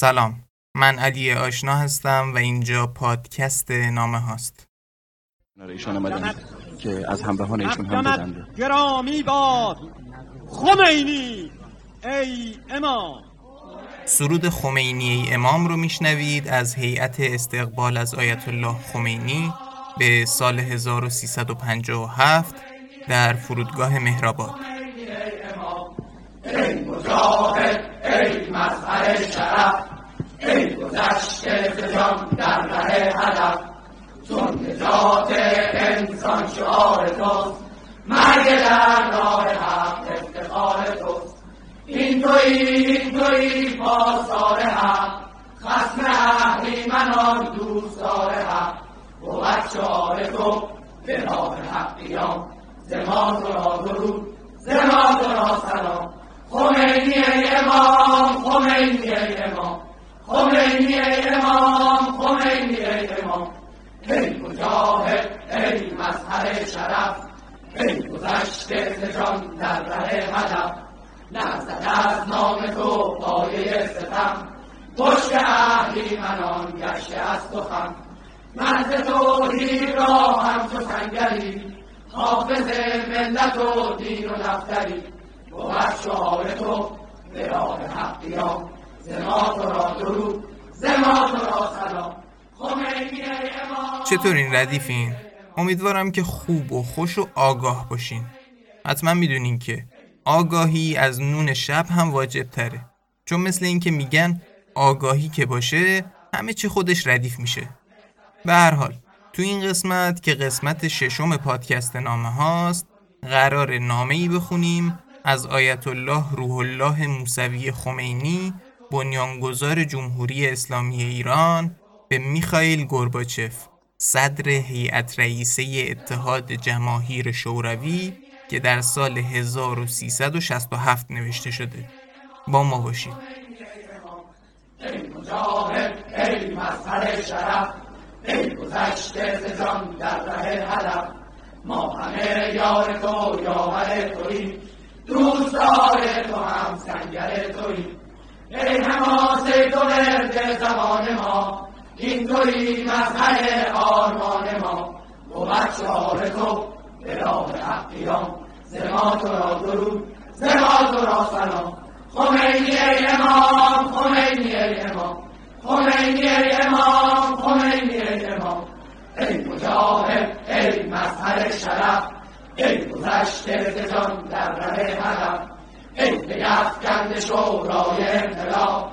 سلام. من علی آشنا هستم و اینجا پادکست نامه هاست. ایشان آمدن که از همراهان ایشون هم گرامی باد. خمینی. ای امام. سرود خمینی ای امام رو میشنوید از هیئت استقبال از آیت الله خمینی به سال 1357 در فرودگاه مهرآباد. ای مجاهد ای مظهر شرف ای گذشته ز جان در ره هدف چون نجات انسان شعار توست. مرگ در راه حق افتخار توست. این تویی این تویی پاسدار حق. خصم اهریمنان دوستدار حق. بود شعار تو به راه حق قیام ز ما تو را درود ز ما تو را سلام. خمینی ای امام خمینی ای امام. خمینی ای امام خمینی ای امام ای مجاهد ای مظهر شرف ای گذشته ز در ره هدف نزد از نام تو پایه ستم پشت اهریمنان گشته از تو خم مرد توحید را همچو سنگری حافظ ملت و دین و دفتری بود شعار تو به راه حق قیام ز ما تو را درود ز ما تو را سلام. خمینی ای امام چطور این ردیفین؟ امیدوارم که خوب و خوش و آگاه باشین. حتما می‌دونین که آگاهی از نون شب هم واجب تره. چون مثل اینکه میگن آگاهی که باشه همه چی خودش ردیف میشه. به هر حال تو این قسمت که قسمت ششم پادکست نامه هاست قرار نامه ای بخونیم از آیت الله روح الله موسوی خمینی بنیانگذار جمهوری اسلامی ایران به میخائیل گورباچف صدر هیئت رئیسه اتحاد جماهیر شوروی که در سال 1367 نوشته شده با ما باشید ای مجاهد جان در ما همه یار تو یاور توییم دوستدار تو هم سنگر توییم ای حماسه تو ورد زمان ما این تویی مظهر آرمان ما بود شعار تو به راه حق قیام ز ما تو را درود ز ما تو را سلام خمینی ای امام خمینی ای امام خمینی ای امام خمینی ای امام ای مجاهد ای مظهر شرف ای گذشته جان در ره هدف ای پیفکند شورای انقلاب.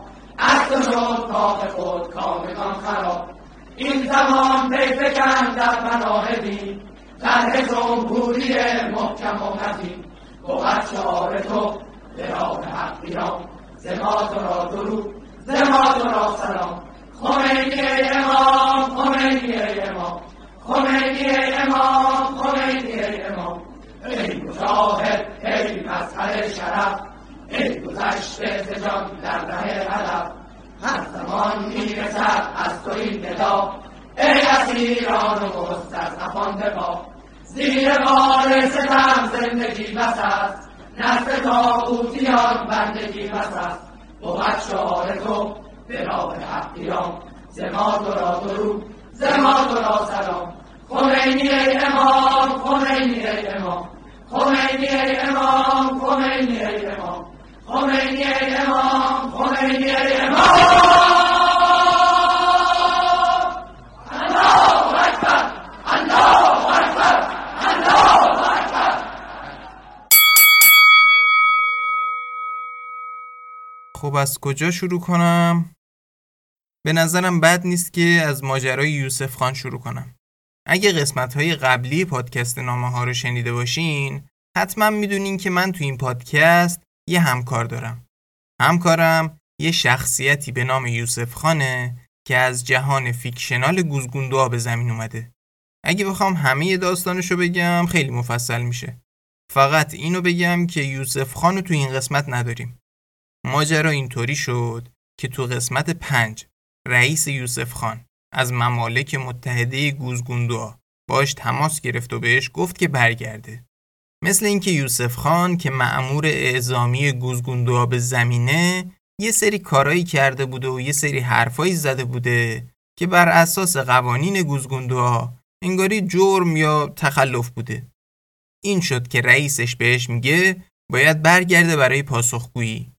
تو شد کاخ خود کامگان خراب. این زمان پی فکن در دین طرح جمهوری محکم و متین. بود شعار تو به راه حق قیام ز ما تو را درود ز ما تو را سلام. خمینی امام خمینی امام. خمینی امام خمینی امام. ای مجاهد ای مظهر شرف ای گذشته ز جان در ره هدف هر زمان می‌رسد از تو این ندا. ای اسیران و مستضعفان دفاع زیر بار ستم زندگی بس است نسل تاغوتیان بندگی بس است بود شعار تو به راه حق قیام ز تو را درود ز ما تو را سلام. خمینی ای امام خمینی ای امام خمینی ای امام خمینی ای امام خمینی ای امام خمینی ای امام خب از کجا شروع کنم؟ به نظرم بد نیست که از ماجرای یوسف خان شروع کنم. اگه قسمت های قبلی پادکست نامه ها رو شنیده باشین حتما می‌دونین که من تو این پادکست یه همکار دارم. همکارم یه شخصیتی به نام یوسف خانه که از جهان فیکشنال گوزگوندوها به زمین اومده. اگه بخوام همه داستانشو بگم خیلی مفصل میشه. فقط اینو بگم که یوسف خانو تو این قسمت نداریم. ماجرا اینطوری شد که تو قسمت پنج رئیس یوسف خان از ممالک متحده گوزگوندوها باش تماس گرفت و بهش گفت که برگرده. مثل اینکه یوسف خان که معمور اعزامی گوزگوندوها به زمینه یه سری کارایی کرده بوده و یه سری حرفایی زده بوده که بر اساس قوانین گوزگوندوها انگاری جرم یا تخلف بوده. این شد که رئیسش بهش میگه باید برگرده برای پاسخگویی.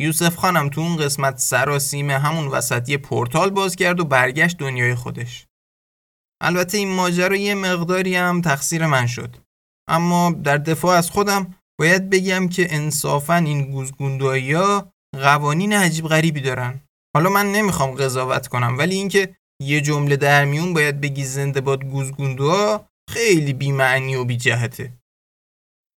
یوسف خانم تو اون قسمت سراسیمه همون وسط یه پورتال باز کرد و برگشت دنیای خودش. البته این ماجرا یه مقداری هم تقصیر من شد. اما در دفاع از خودم باید بگم که انصافا این گوزگوندایی ها قوانین عجیب غریبی دارن. حالا من نمی‌خوام قضاوت کنم ولی اینکه یه جمله در میون باید بگی زنده باد گوزگوندوها خیلی بیمعنی و بی جهته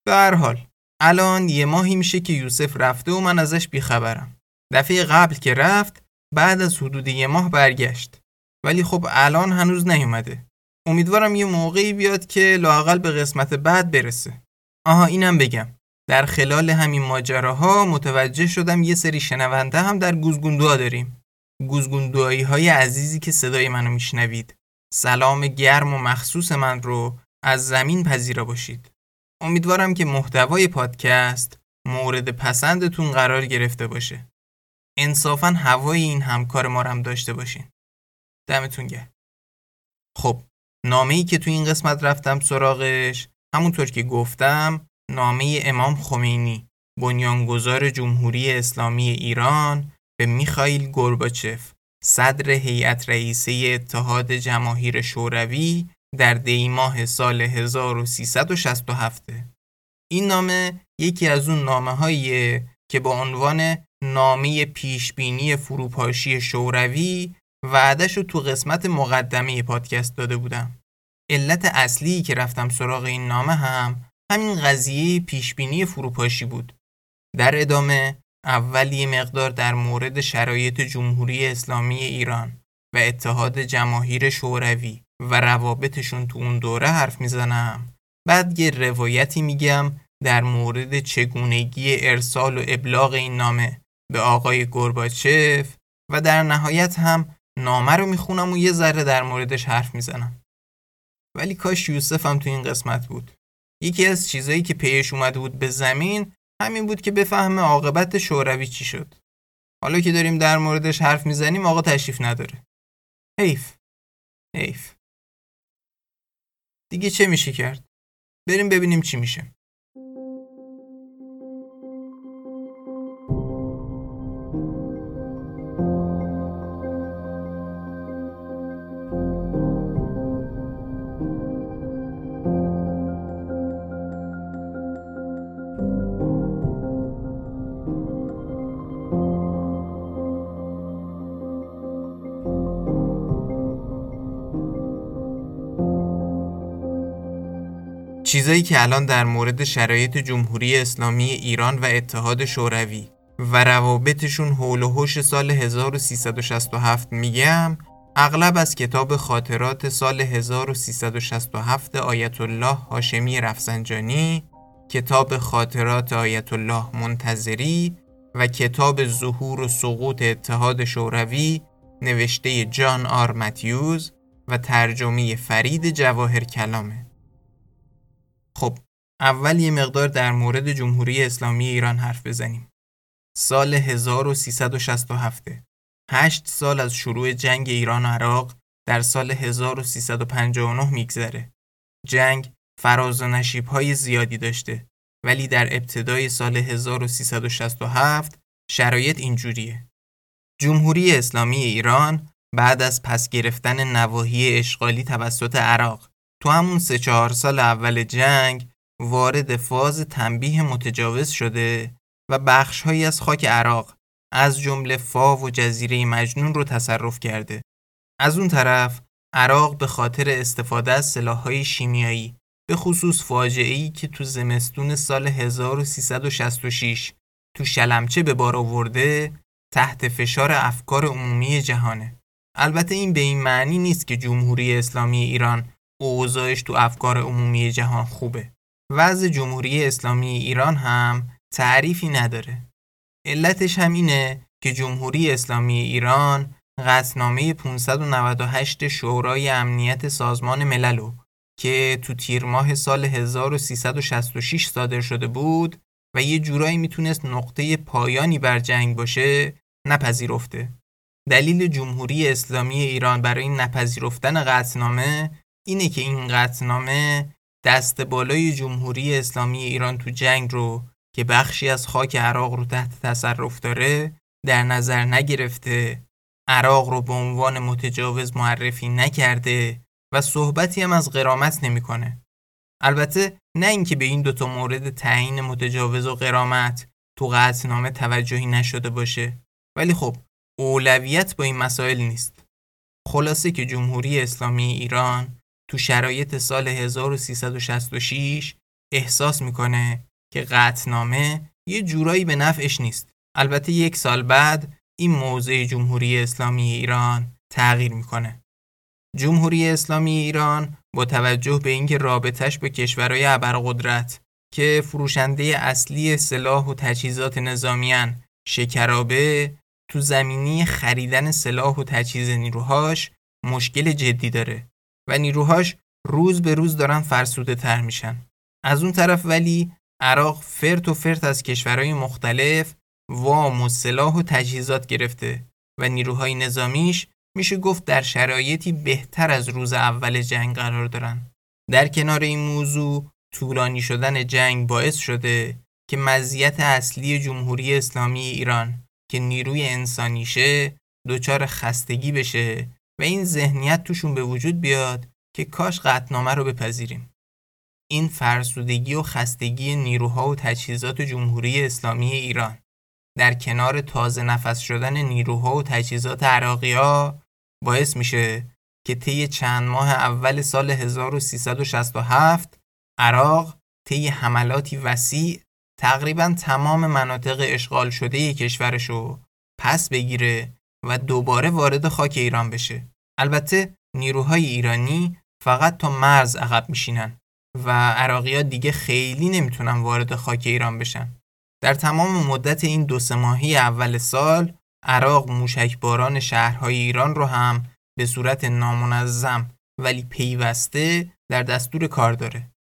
به هر حال الان یه ماهی میشه که یوسف رفته و من ازش بیخبرم. دفعه قبل که رفت بعد از حدود یه ماه برگشت. ولی خب الان هنوز نیومده. امیدوارم یه موقعی بیاد که لاقل به قسمت بعد برسه. آها اینم بگم. در خلال همین ماجراها متوجه شدم یه سری شنونده هم در گوزگوندوها داریم. گوزگوندوهایی های عزیزی که صدای منو میشنوید. سلام گرم و مخصوص من رو از زمین پذیرا باشید. امیدوارم که محتوای پادکست مورد پسندتون قرار گرفته باشه. انصافا هوای این همکار ما هم داشته باشین. دمتون گرم. خب نامه ای که تو این قسمت رفتم سراغش همونطور که گفتم نامه امام خمینی بنیانگذار جمهوری اسلامی ایران به میخائیل گورباچف صدر هیئت رئیسه اتحاد جماهیر شوروی در دیماه سال 1367 این نامه یکی از اون نامه که با عنوان نامه پیشبینی فروپاشی شوروی وعدش رو تو قسمت مقدمه پادکست داده بودم. علت اصلی که رفتم سراغ این نامه هم همین قضیه پیشبینی فروپاشی بود. در ادامه اول یه مقدار در مورد شرایط جمهوری اسلامی ایران و اتحاد جماهیر شوروی. و روابطشون تو اون دوره حرف می‌زنم. بعد یه روایتی میگم در مورد چگونگی ارسال و ابلاغ این نامه به آقای گرباچف و در نهایت هم نامه رو می‌خونم و یه ذره در موردش حرف می‌زنم. ولی کاش یوسف هم تو این قسمت بود. یکی از چیزایی که پیش اومده بود به زمین همین بود که بفهمه عاقبت شوروی چی شد. حالا که داریم در موردش حرف می‌زنیم آقا تشریف نداره. حیف. حیف. دیگه چه میشه کرد بریم ببینیم چیزایی که الان در مورد شرایط جمهوری اسلامی ایران و اتحاد شوروی و روابطشون حول و حوش سال 1367 میگم اغلب از کتاب خاطرات سال 1367 آیت الله هاشمی رفسنجانی کتاب خاطرات آیت الله منتظری و کتاب ظهور و سقوط اتحاد شوروی نوشته جان آر متیوز و ترجمه فرید جواهر کلامه. اول یه مقدار در مورد جمهوری اسلامی ایران حرف بزنیم. سال 1367 هشت سال از شروع جنگ ایران و عراق در سال 1359 میگذره. جنگ فراز و نشیب های زیادی داشته ولی در ابتدای سال 1367 شرایط اینجوریه. جمهوری اسلامی ایران بعد از پس گرفتن نواحی اشغالی توسط عراق تو همون سه چهار سال اول جنگ وارد فاز تنبیه متجاوز شده و بخشهایی از خاک عراق از جمله فاو و جزیره مجنون رو تصرف کرده. از اون طرف عراق به خاطر استفاده از سلاحهای شیمیایی به خصوص فاجعه‌ای که تو زمستون سال 1366 تو شلمچه به بار آورده تحت فشار افکار عمومی جهانه. البته این به این معنی نیست که جمهوری اسلامی ایران اوضاعش تو افکار عمومی جهان خوبه. وضع جمهوری اسلامی ایران هم تعریفی نداره. علتش هم اینه که جمهوری اسلامی ایران قطنامه 598 شورای امنیت سازمان مللو که تو تیر ماه سال 1366 صادر شده بود و یه جورایی می‌تونست نقطه پایانی بر جنگ باشه نپذیرفته. دلیل جمهوری اسلامی ایران برای نپذیرفتن قطنامه اینه که این قطنامه دست بالای جمهوری اسلامی ایران تو جنگ رو که بخشی از خاک عراق رو تحت تصرف داره در نظر نگرفته عراق رو به عنوان متجاوز معرفی نکرده و صحبتی هم از قرامت نمی‌کنه. البته نه اینکه به این دوتا مورد تعیین متجاوز و قرامت تو قطعنامه توجهی نشده باشه ولی خب اولویت با این مسائل نیست. خلاصه که جمهوری اسلامی ایران تو شرایط سال 1366 احساس می‌کنه که قطنامه یه جورایی به نفعش نیست. البته یک سال بعد این موضع جمهوری اسلامی ایران تغییر می‌کنه. جمهوری اسلامی ایران با توجه به اینکه رابطش به کشورهای ابرقدرت که فروشنده اصلی سلاح و تجهیزات نظامیان شکرابه تو زمینی خریدن سلاح و تجهیز نیروهاش مشکل جدی داره و نیروهاش روز به روز دارن فرسوده تر میشن. از اون طرف ولی عراق فرت و فرت از کشورهای مختلف وام و سلاح و تجهیزات گرفته و نیروهای نظامیش میشه گفت در شرایطی بهتر از روز اول جنگ قرار دارن. در کنار این موضوع طولانی شدن جنگ باعث شده که مزیت اصلی جمهوری اسلامی ایران که نیروی انسانیشه دچار خستگی بشه و این ذهنیت توشون به وجود بیاد که کاش قطنامه رو بپذیریم. این فرسودگی و خستگی نیروها و تجهیزات جمهوری اسلامی ایران در کنار تازه نفس شدن نیروها و تجهیزات عراقی ها باعث میشه که طی چند ماه اول سال 1367 عراق طی حملاتی وسیع تقریبا تمام مناطق اشغال شده کشورش رو پس بگیره و دوباره وارد خاک ایران بشه. البته نیروهای ایرانی فقط تا مرز عقب میشینن و عراقی دیگه خیلی نمی‌تونن وارد خاک ایران بشن. در تمام مدت این دو سه ماهی اول سال عراق موشکباران شهرهای ایران رو هم به صورت نامنظم ولی پیوسته در دستور کار داره.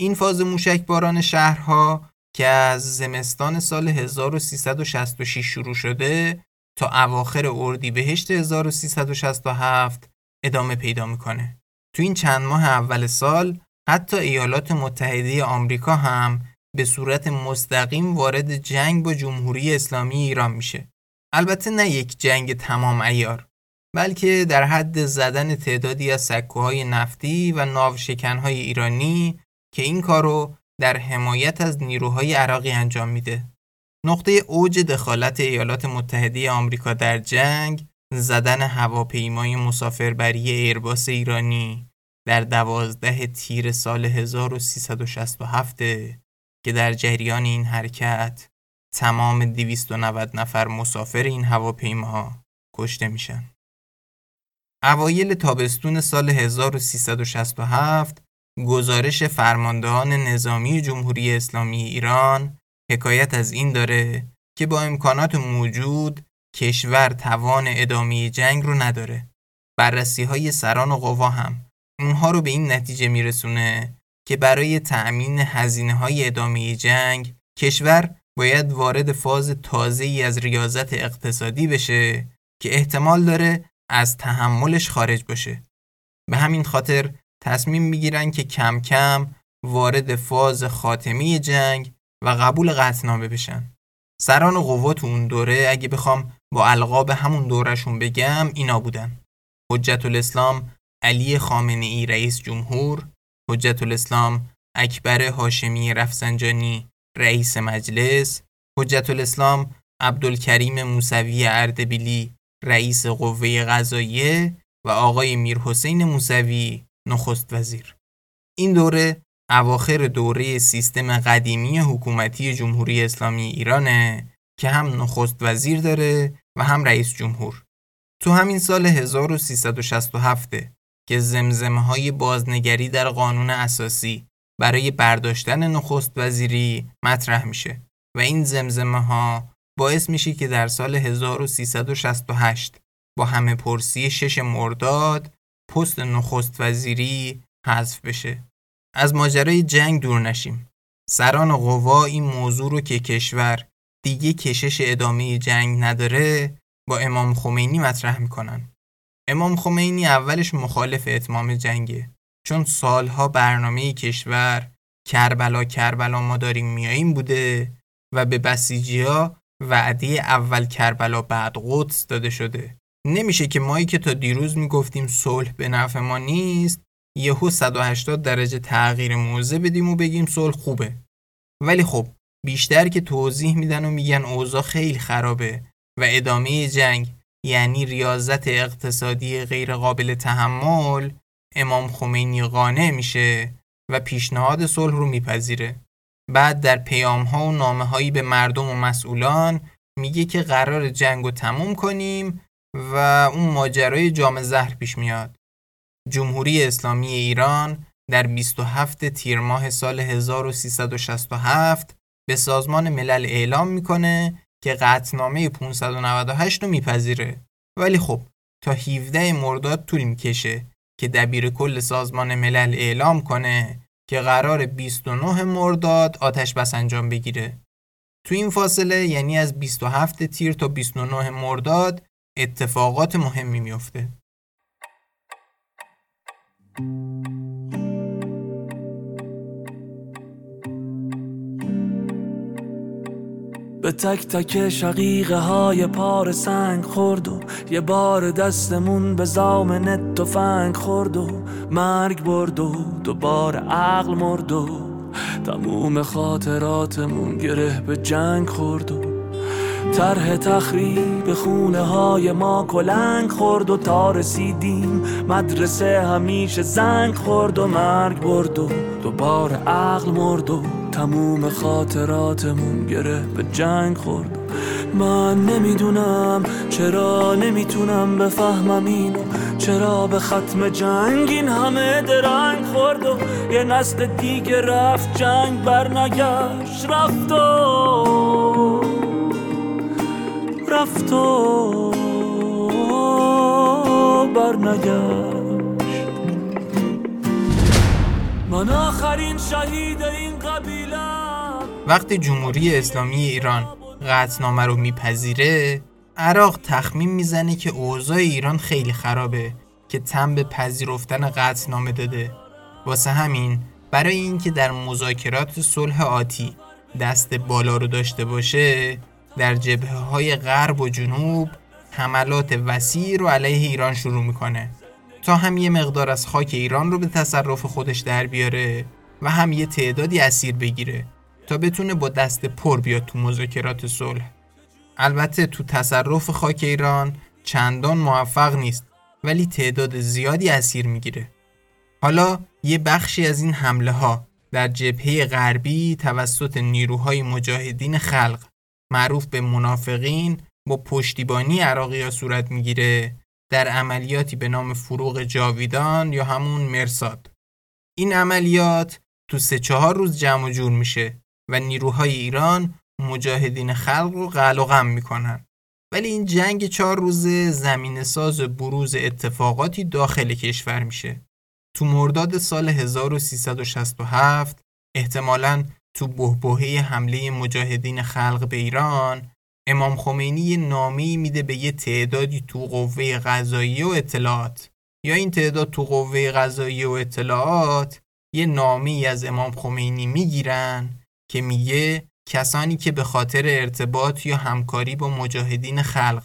این فاز موشکباران شهرها که از زمستان سال 1366 شروع شده تا اواخر اردیبهشت 1367 ادامه پیدا می‌کنه. تو این چند ماه اول سال حتی ایالات متحده آمریکا هم به صورت مستقیم وارد جنگ با جمهوری اسلامی ایران میشه. البته نه یک جنگ تمام ایار بلکه در حد زدن تعدادی از سکوهای نفتی و ناوشکنهای ایرانی که این کارو در حمایت از نیروهای عراقی انجام میده. نقطه اوج دخالت ایالات متحده آمریکا در جنگ زدن هواپیمای مسافربری ایرباس ایرانی در دوازده تیر سال 1367 که در جریان این حرکت تمام 290 نفر مسافر این هواپیما کشته میشن. اوایل تابستون سال 1367 گزارش فرماندهان نظامی جمهوری اسلامی ایران حکایت از این داره که با امکانات موجود کشور توان ادامه جنگ رو نداره. بررسی های سران و قوا هم اونها رو به این نتیجه میرسونه که برای تأمین هزینه های ادامه جنگ کشور باید وارد فاز تازه ای از ریاضت اقتصادی بشه که احتمال داره از تحملش خارج باشه. به همین خاطر تصمیم می‌گیرن که کم کم وارد فاز خاتمی جنگ و قبول قطعنامه بشن. سران قوا تو اون دوره اگه بخوام با القاب همون دورشون بگم اینا بودن. حجت الاسلام علی خامنه ای رئیس جمهور، حجت الاسلام اکبر هاشمی رفسنجانی رئیس مجلس، حجت الاسلام عبدالکریم موسوی اردبیلی رئیس قوه قضاییه و آقای میرحسین موسوی نخست وزیر. این دوره اواخر دوره سیستم قدیمی حکومتی جمهوری اسلامی ایرانه که هم نخست وزیر داره و هم رئیس جمهور. تو همین سال 1367 که زمزمه های بازنگری در قانون اساسی برای برداشتن نخست وزیری مطرح میشه و این زمزمه ها باعث میشه که در سال 1368 با همه پرسی شش مرداد پست نخست وزیری حذف بشه. از ماجرای جنگ دور نشیم. سران قوا این موضوع رو که کشور دیگه کشش ادامه جنگ نداره با امام خمینی مطرح می‌کنن. امام خمینی اولش مخالف اتمام جنگه. چون سالها برنامه کشور کربلا کربلا ما داریم میاییم بوده و به بسیجی ها وعده اول کربلا بعد قدس داده شده. نمیشه که مایی که تا دیروز می‌گفتیم صلح به نفع ما نیست یهو 180 درجه تغییر موضع بدیم و بگیم صلح خوبه. ولی خب بیشتر که توضیح میدن و میگن اوضاع خیلی خرابه و ادامه جنگ یعنی ریاضت اقتصادی غیر قابل تحمل امام خمینی قانع میشه و پیشنهاد صلح رو میپذیره. بعد در پیام ها و نامه هایی به مردم و مسئولان میگه که قرار جنگ رو تموم کنیم و اون ماجرای جام زهر پیش میاد. جمهوری اسلامی ایران در 27 تیر ماه سال 1367 به سازمان ملل اعلام می‌کنه که قطنامه 598 رو میپذیره. ولی خب تا 17 مرداد طول می‌کشه که دبیر کل سازمان ملل اعلام کنه که قرار 29 مرداد آتش بس انجام بگیره. تو این فاصله یعنی از 27 تیر تا 29 مرداد اتفاقات مهمی میفته به تک تک شقیقه های پار سنگ خورد و یه بار دستمون به زامن تفنگ خورد و مرگ برد و دوباره عقل مرد و تموم خاطراتمون گره به جنگ خورد و طرح تخریب خونه های ما کلنگ خورد و تا رسیدیم. مدرسه همیشه زنگ خورد و مرگ برد و دوباره عقل مرد و تموم خاطراتمون گره به جنگ خورد. من نمی‌دونم چرا نمی‌تونم بفهمم اینو. چرا به ختم جنگ این همه درنگ خورد و یه نسل دیگه رفت جنگ برنگشت رفت و رفت و برنگشت من آخرین شهید این قبیله. وقتی جمهوری اسلامی ایران قطنامه رو میپذیره عراق تخمین می‌زنه که اوضاع ایران خیلی خرابه که تم به پذیرفتن قطنامه داده. واسه همین برای اینکه در مذاکرات صلح آتی دست بالا رو داشته باشه در جبهه های غرب و جنوب حملات وسیع رو علیه ایران شروع می‌کنه تا هم یه مقدار از خاک ایران رو به تصرف خودش در بیاره و هم یه تعدادی اسیر بگیره تا بتونه با دست پر بیاد تو مذاکرات صلح. البته تو تصرف خاک ایران چندان موفق نیست ولی تعداد زیادی اسیر می‌گیره. حالا یه بخشی از این حمله ها در جبهه غربی توسط نیروهای مجاهدین خلق معروف به منافقین با پشتیبانی عراقی صورت می‌گیره در عملیاتی به نام فروغ جاویدان یا همون مرساد این عملیات تو سه چهار روز جمع و جور میشه و نیروهای ایران مجاهدین خلق رو قل و غم می‌کنن. ولی این جنگ چهار روزه زمین ساز بروز اتفاقاتی داخل کشور میشه. تو مرداد سال 1367 احتمالاً تو بهبهه حمله مجاهدین خلق به ایران امام خمینی یه نامی میده به یه تعدادی تو قوه قضاییه و اطلاعات. یا این تعداد تو قوه قضاییه و اطلاعات یه نامی از امام خمینی می‌گیرن که میگه کسانی که به خاطر ارتباط یا همکاری با مجاهدین خلق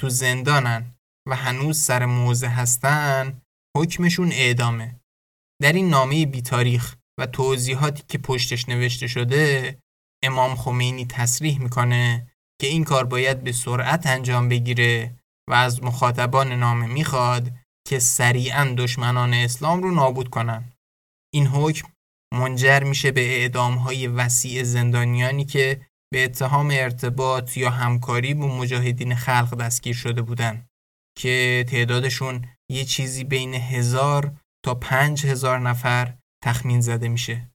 تو زندانن و هنوز سر موزه هستن حکمشون اعدامه. در این نامه بیتاریخ و توضیحاتی که پشتش نوشته شده امام خمینی تصریح می‌کنه که این کار باید به سرعت انجام بگیره و از مخاطبان نامه می‌خواد که سریعا دشمنان اسلام رو نابود کنن. این حکم منجر میشه به اعدام های وسیع زندانیانی که به اتهام ارتباط یا همکاری با مجاهدین خلق دستگیر شده بودن که تعدادشون یه چیزی بین هزار تا پنج هزار نفر تخمین زده میشه.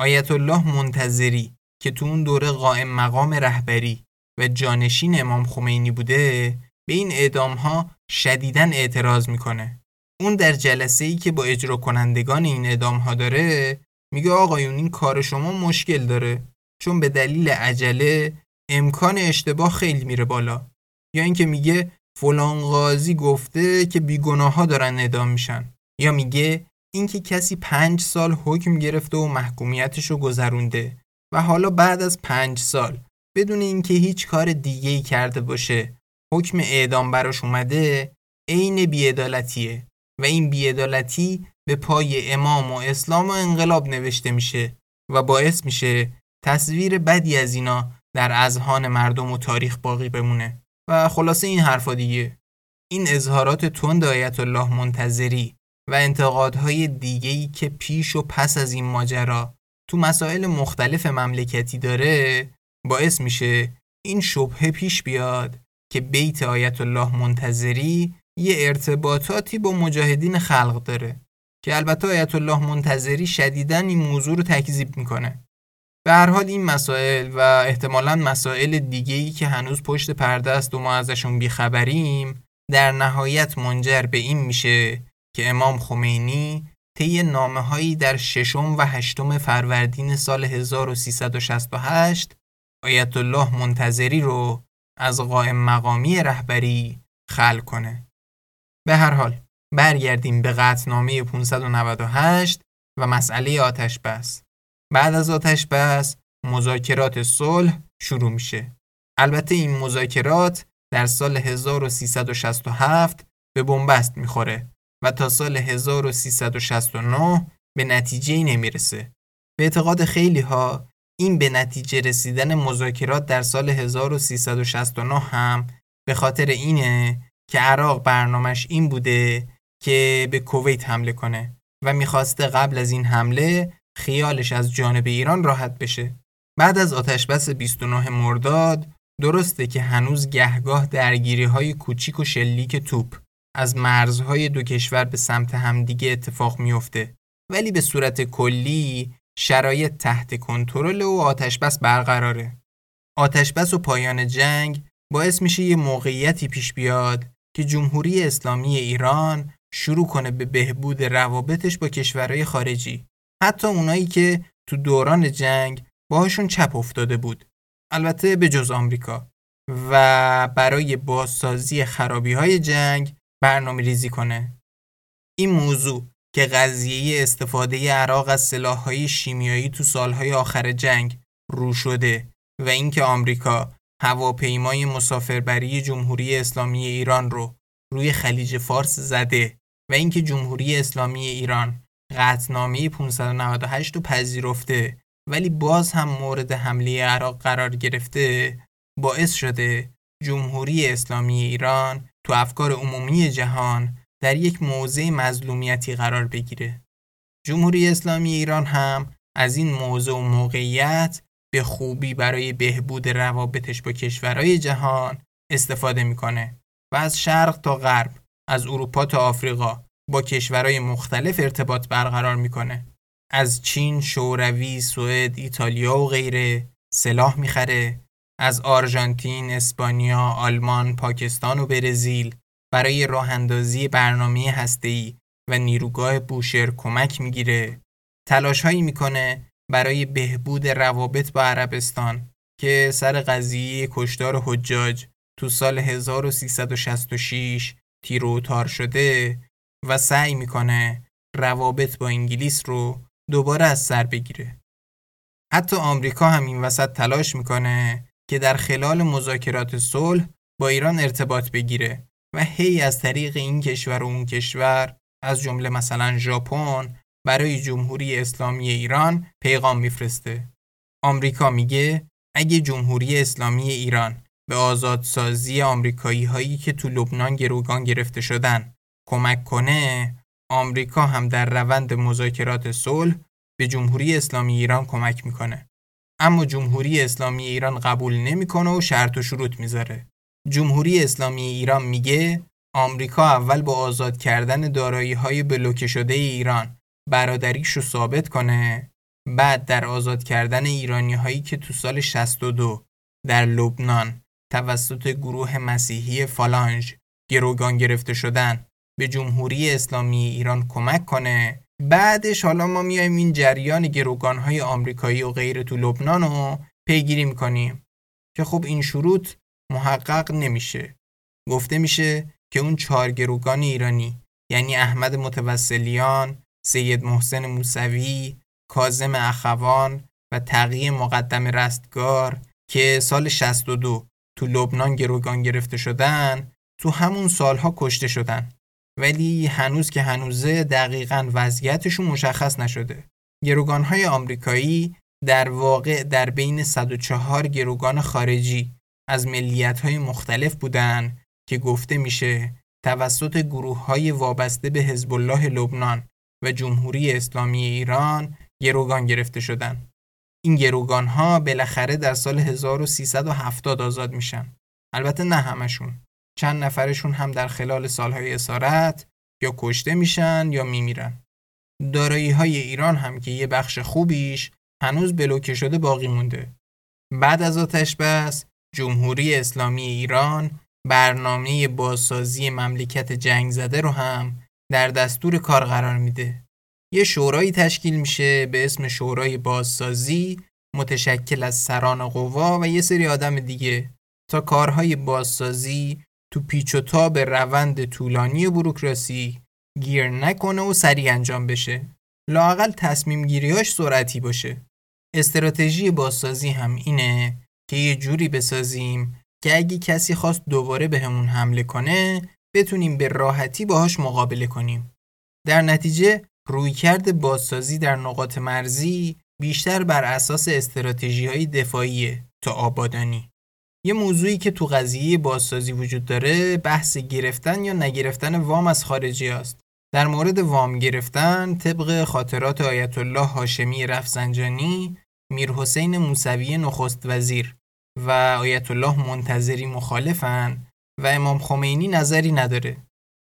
آیت الله منتظری که تو اون دوره قائم مقام رهبری و جانشین امام خمینی بوده به این اعدام ها شدیدن اعتراض می‌کنه. اون در جلسه ای که با اجرا کنندگان این اعدام ها داره میگه آقایون این کار شما مشکل داره چون به دلیل عجله امکان اشتباه خیلی میره بالا. یا اینکه میگه فلان قاضی گفته که بیگناه ها دارن اعدام میشن. یا میگه اینکه کسی پنج سال حکم گرفته و محکومیتش رو گذرونده و حالا بعد از پنج سال بدون اینکه هیچ کار دیگه ای کرده باشه حکم اعدام براش اومده عین بیعدالتیه و این بیعدالتی به پای امام و اسلام و انقلاب نوشته میشه و باعث میشه تصویر بدی از اینا در اذهان مردم و تاریخ باقی بمونه. و خلاصه این حرفا دیگه. این اظهارات تند آیت الله منتظری و انتقادهای دیگه‌ای که پیش و پس از این ماجرا تو مسائل مختلف مملکتی داره باعث میشه این شبهه پیش بیاد که بیت آیت الله منتظری یه ارتباطاتی با مجاهدین خلق داره که البته آیت الله منتظری شدیدن این موضوع رو تکذیب می‌کنه. به هر حال این مسائل و احتمالا مسائل دیگه‌ای که هنوز پشت پرده است و ما ازشون بیخبریم در نهایت منجر به این میشه که امام خمینی طی نامه هایی در ششم و هشتم فروردین سال 1368 آیت الله منتظری رو از قائم مقامی رهبری خل کنه. به هر حال برگردیم به قطنامه 598 و مسئله آتش بس. بعد از آتش بس مذاکرات صلح شروع میشه. البته این مذاکرات در سال 1367 به بنبست می‌خوره و تا سال 1369 به نتیجه نمی‌رسه. به اعتقاد خیلی ها این به نتیجه رسیدن مذاکرات در سال 1369 هم به خاطر اینه که عراق برنامش این بوده که به کویت حمله کنه و می‌خواسته قبل از این حمله خیالش از جانب ایران راحت بشه. بعد از آتشبس 29 مرداد درسته که هنوز گهگاه درگیری های کوچیک و شلیک توپ از مرزهای دو کشور به سمت همدیگه اتفاق میفته ولی به صورت کلی شرایط تحت کنترل و آتشبس برقراره. آتشبس و پایان جنگ باعث میشه یه موقعیتی پیش بیاد که جمهوری اسلامی ایران شروع کنه به بهبود روابطش با کشورهای خارجی. حتی اونایی که تو دوران جنگ باهاشون چپ افتاده بود. البته به جز آمریکا و برای بازسازی خرابی های جنگ برنامه ریزی کنه. این موضوع که قضیه استفاده عراق از سلاحهای شیمیایی تو سالهای آخر جنگ رو شده و اینکه آمریکا هواپیمای مسافربری جمهوری اسلامی ایران رو روی خلیج فارس زده و اینکه جمهوری اسلامی ایران قطنامه 598 رو پذیرفته ولی باز هم مورد حمله عراق قرار گرفته باعث شده جمهوری اسلامی ایران تو افکار عمومی جهان در یک موضع مظلومیتی قرار بگیره. جمهوری اسلامی ایران هم از این موضع و موقعیت به خوبی برای بهبود روابطش با کشورهای جهان استفاده می‌کنه و از شرق تا غرب، از اروپا تا آفریقا با کشورهای مختلف ارتباط برقرار می‌کنه. از چین، شوروی، سوئد، ایتالیا و غیره سلاح می‌خره از آرژانتین، اسپانیا، آلمان، پاکستان و برزیل برای راه اندازی برنامه هسته‌ای و نیروگاه بوشهر کمک می‌گیره تلاش هایی می‌کنه برای بهبود روابط با عربستان که سر قضیه کشتار حجاج تو سال 1366 تیر و تار شده و سعی می‌کنه روابط با انگلیس رو دوباره از سر بگیره. حتی آمریکا هم این وسط تلاش می‌کنه که در خلال مذاکرات صلح با ایران ارتباط بگیره و هی از طریق این کشور و اون کشور از جمله مثلا ژاپن برای جمهوری اسلامی ایران پیغام میفرسته. آمریکا میگه اگه جمهوری اسلامی ایران به آزادسازی آمریکایی هایی که تو لبنان گروگان گرفته شدن کمک کنه آمریکا هم در روند مذاکرات صلح به جمهوری اسلامی ایران کمک می‌کنه. اما جمهوری اسلامی ایران قبول نمی‌کنه و شرط و شروط می‌ذاره. جمهوری اسلامی ایران میگه آمریکا اول با آزاد کردن دارایی های بلوکه شده ایران برادریش رو ثابت کنه بعد در آزاد کردن ایرانی هایی که تو سال 62 در لبنان توسط گروه مسیحی فالانج گروگان گرفته شدن به جمهوری اسلامی ایران کمک کنه بعدش حالا ما میایم این جریان گروگانهای آمریکایی و غیر تو لبنان رو پیگیری می‌کنیم که خب این شروط محقق نمیشه. گفته میشه که اون چهار گروگان ایرانی یعنی احمد متوسلیان، سید محسن موسوی، کازم اخوان و تقیی مقدم رستگار که سال 62 تو لبنان گروگان گرفته شدن تو همون سالها کشته شدن. ولی هنوز که هنوزه دقیقا وضعیتشون مشخص نشده گروگانهای آمریکایی در واقع در بین 104 گروگان خارجی از ملیت‌های مختلف بودن که گفته میشه توسط گروه های وابسته به حزب الله لبنان و جمهوری اسلامی ایران گروگان گرفته شدند. این گروگان ها بالاخره در سال 1370 آزاد میشن. البته نه همشون. چند نفرشون هم در خلال سالهای اسارت یا کشته میشن یا میمیرن. دارایی های ایران هم که یه بخش خوبیش هنوز بلوکه شده باقی مونده. بعد از آتش بس جمهوری اسلامی ایران برنامه بازسازی مملکت جنگ زده رو هم در دستور کار قرار میده. یه شورایی تشکیل میشه به اسم شورای بازسازی متشکل از سران قوا و یه سری آدم دیگه تا کارهای بازسازی تو پیچ و تاب روند طولانی بروکراسی گیر نکنه و سریع انجام بشه. لاقل تصمیم گیریاش سرعتی باشه. استراتژی بازسازی هم اینه که یه جوری بسازیم که اگه کسی خواست دوباره بهمون به حمله کنه بتونیم به راحتی باهاش مقابله کنیم. در نتیجه رویکرد بازسازی در نقاط مرزی بیشتر بر اساس استراتژی های دفاعی تا آبادانی. یه موضوعی که تو قضیه بازسازی وجود داره بحث گرفتن یا نگرفتن وام از خارجی است. در مورد وام گرفتن طبق خاطرات آیت الله هاشمی رفسنجانی میر حسین موسوی نخست وزیر و آیت الله منتظری مخالفن و امام خمینی نظری نداره.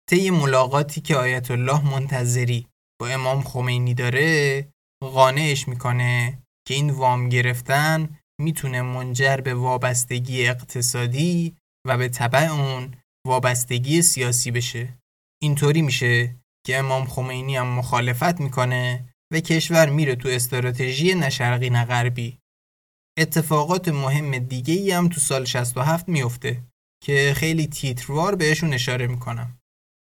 طی ملاقاتی که آیت الله منتظری با امام خمینی داره قانعش می‌کنه که این وام گرفتن می‌تونه منجر به وابستگی اقتصادی و به طبع اون وابستگی سیاسی بشه. اینطوری میشه که امام خمینی هم مخالفت می‌کنه و کشور میره تو استراتژی نشرقی نغربی اتفاقات مهم دیگه ای هم تو سال 67 میفته که خیلی تیتروار بهشون اشاره می‌کنم.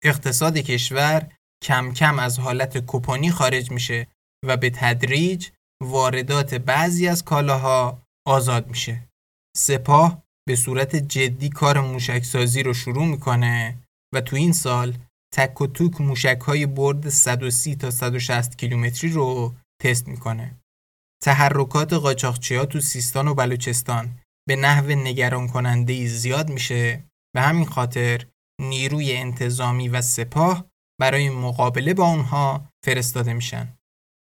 اقتصاد کشور کم کم از حالت کوپانی خارج میشه و به تدریج واردات بعضی از کالاها آزاد میشه. سپاه به صورت جدی کار موشکسازی رو شروع می‌کنه و تو این سال تک و توک موشک های برد 130 تا 160 کیلومتری رو تست می‌کنه. تحرکات قاچاقچی ها تو سیستان و بلوچستان به نحو نگران کننده زیاد میشه به همین خاطر نیروی انتظامی و سپاه برای مقابله با اونها فرستاده میشن.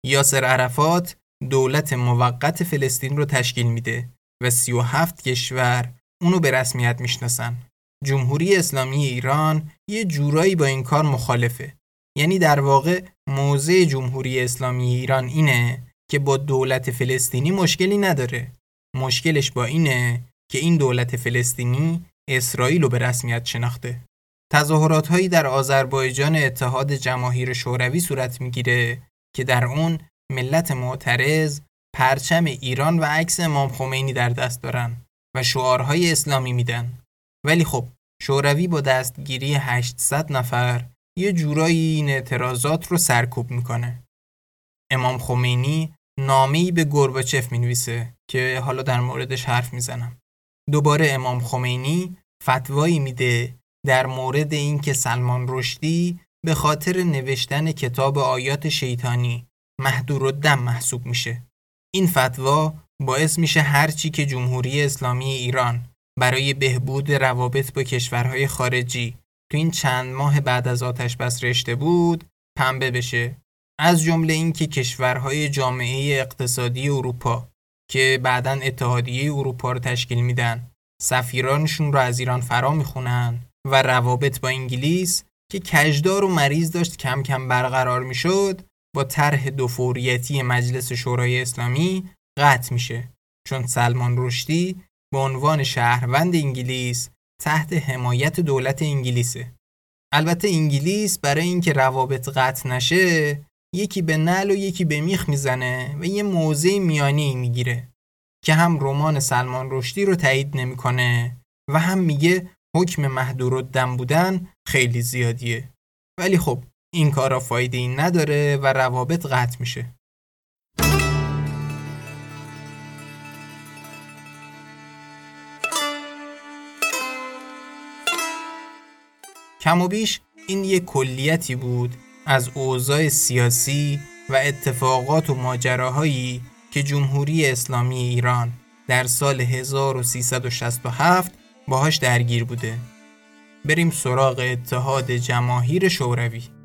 یاسر عرفات دولت موقت فلسطین رو تشکیل میده و 37 کشور اونو به رسمیت می‌شناسن. جمهوری اسلامی ایران یه جورایی با این کار مخالفه. یعنی در واقع موضع جمهوری اسلامی ایران اینه که با دولت فلسطینی مشکلی نداره. مشکلش با اینه که این دولت فلسطینی اسرائیل رو به رسمیت شناخته. تظاهرات هایی در آذربایجان اتحاد جماهیر شوروی صورت می‌گیره که در اون ملت معترض پرچم ایران و عکس امام خمینی در دست دارن و شعارهای اسلامی میدن. ولی خب شوروی با دستگیری 800 نفر یه جورایی این اعتراضات رو سرکوب می‌کنه. امام خمینی نامه‌ای به گورباچف می‌نویسه که حالا در موردش حرف می‌زنم. دوباره امام خمینی فتوایی میده در مورد اینکه سلمان رشدی به خاطر نوشتن کتاب آیات شیطانی محدور و دم محسوب میشه. این فتوا باعث میشه هرچی که جمهوری اسلامی ایران برای بهبود روابط با کشورهای خارجی تو این چند ماه بعد از آتش بس رشته بود پنبه بشه از جمله اینکه کشورهای جامعه اقتصادی اروپا که بعدا اتحادیه اروپا رو تشکیل میدن سفیرانشون رو از ایران فرا می‌خونن و روابط با انگلیس که کجدار و مریض داشت کم کم برقرار می‌شد با طرح دو فوریتی مجلس شورای اسلامی قطع میشه. چون سلمان رشدی به عنوان شهروند انگلیس تحت حمایت دولت انگلیسه. البته انگلیس برای اینکه روابط قطع نشه یکی به نل و یکی به میخ می‌زنه و یه موضع میانی می‌گیره که هم رمان سلمان رشدی رو تایید نمی‌کنه و هم میگه حکم دم بودن خیلی زیادیه. ولی خب این کارا فایده این نداره و روابط قطع میشه. کم و بیش این یک کلیتی بود از اوضاع سیاسی و اتفاقات و ماجراهایی که جمهوری اسلامی ایران در سال 1367 باهاش درگیر بوده. بریم سراغ اتحاد جماهیر شوروی.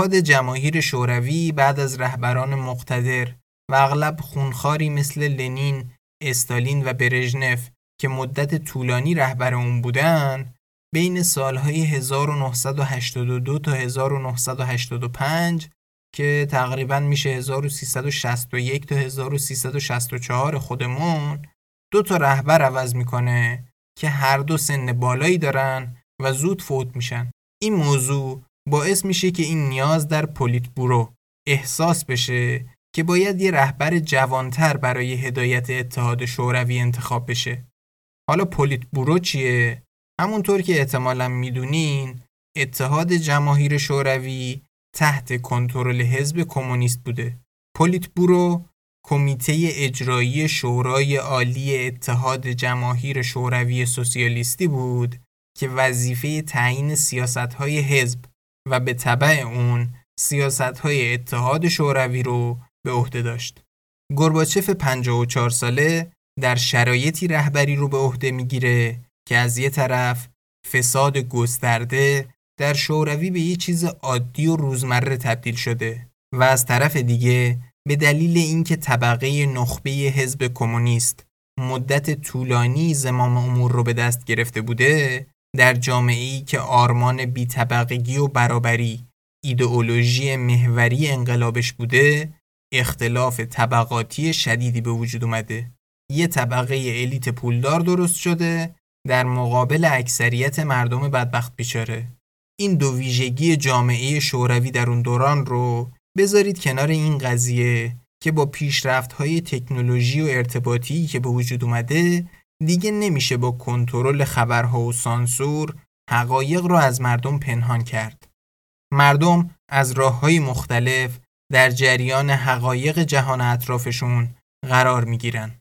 اتحاد جماهیر شوروی بعد از رهبران مقتدر و اغلب خونخاری مثل لنین، استالین و برژنف که مدت طولانی رهبر اون بودن بین سالهای 1982 تا 1985 که تقریبا میشه 1361 تا 1364 خودمون دو تا رهبر عوض می‌کنه که هر دو سن بالایی دارن و زود فوت میشن. این موضوع باعث میشه که این نیاز در پولیت بورو احساس بشه که باید یه رهبر جوانتر برای هدایت اتحاد شوروی انتخاب بشه. حالا پولیت بورو چیه؟ همونطور که احتمالا می‌دونین اتحاد جماهیر شوروی تحت کنترل حزب کمونیست بوده. پولیت بورو کمیته اجرایی شورای عالی اتحاد جماهیر شوروی سوسیالیستی بود که وظیفه تعیین سیاستهای حزب و به طبع اون سیاست های اتحاد شوروی رو به عهده داشت. گرباچف 54 ساله در شرایطی رهبری رو به عهده می‌گیره که از یه طرف فساد گسترده در شوروی به یه چیز عادی و روزمره تبدیل شده و از طرف دیگه به دلیل اینکه طبقه نخبه حزب کمونیست مدت طولانی زمام امور رو به دست گرفته بوده در جامعه‌ای که آرمان بیطبقگی و برابری ایدئولوژی محوری انقلابش بوده اختلاف طبقاتی شدیدی به وجود اومده. یه طبقه الیت پولدار درست شده در مقابل اکثریت مردم بدبخت بیچاره. این دو ویژگی جامعه شوروی در اون دوران رو بذارید کنار این قضیه که با پیشرفت های تکنولوژی و ارتباطی که به وجود اومده دیگه نمیشه با کنترل خبرها و سانسور حقایق رو از مردم پنهان کرد. مردم از راه های مختلف در جریان حقایق جهان اطرافشون قرار می‌گیرن.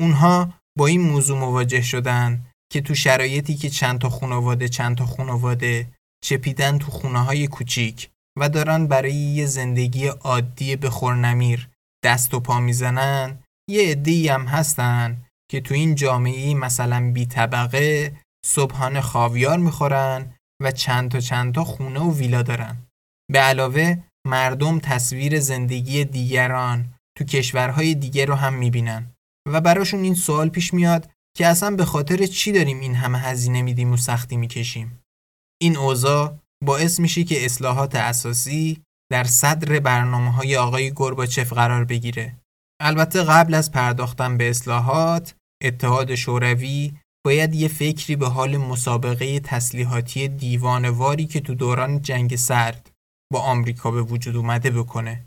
اونها با این موضوع مواجه شدن که تو شرایطی که چند تا خانواده چند تا خانواده چپیدن تو خونه های کوچیک و دارن برای یه زندگی عادی به خورنمیر دست و پا می‌زنن یه عده‌ای هم هستن که تو این جامعه مثلا بی طبقه صبحانه خاویار می‌خورن و چند تا چند تا خونه و ویلا دارن. به علاوه مردم تصویر زندگی دیگران تو کشورهای دیگه رو هم می‌بینن و براشون این سوال پیش میاد که اصلا به خاطر چی داریم این همه هزینه میدیم و سختی می‌کشیم. این اوضاع باعث میشه که اصلاحات اساسی در صدر برنامه های آقای گرباچف قرار بگیره البته قبل از پرداختن به اصلاحات اتحاد شوروی باید یه فکری به حال مسابقه تسلیحاتی دیوانواری که تو دوران جنگ سرد با آمریکا به وجود اومده بکنه.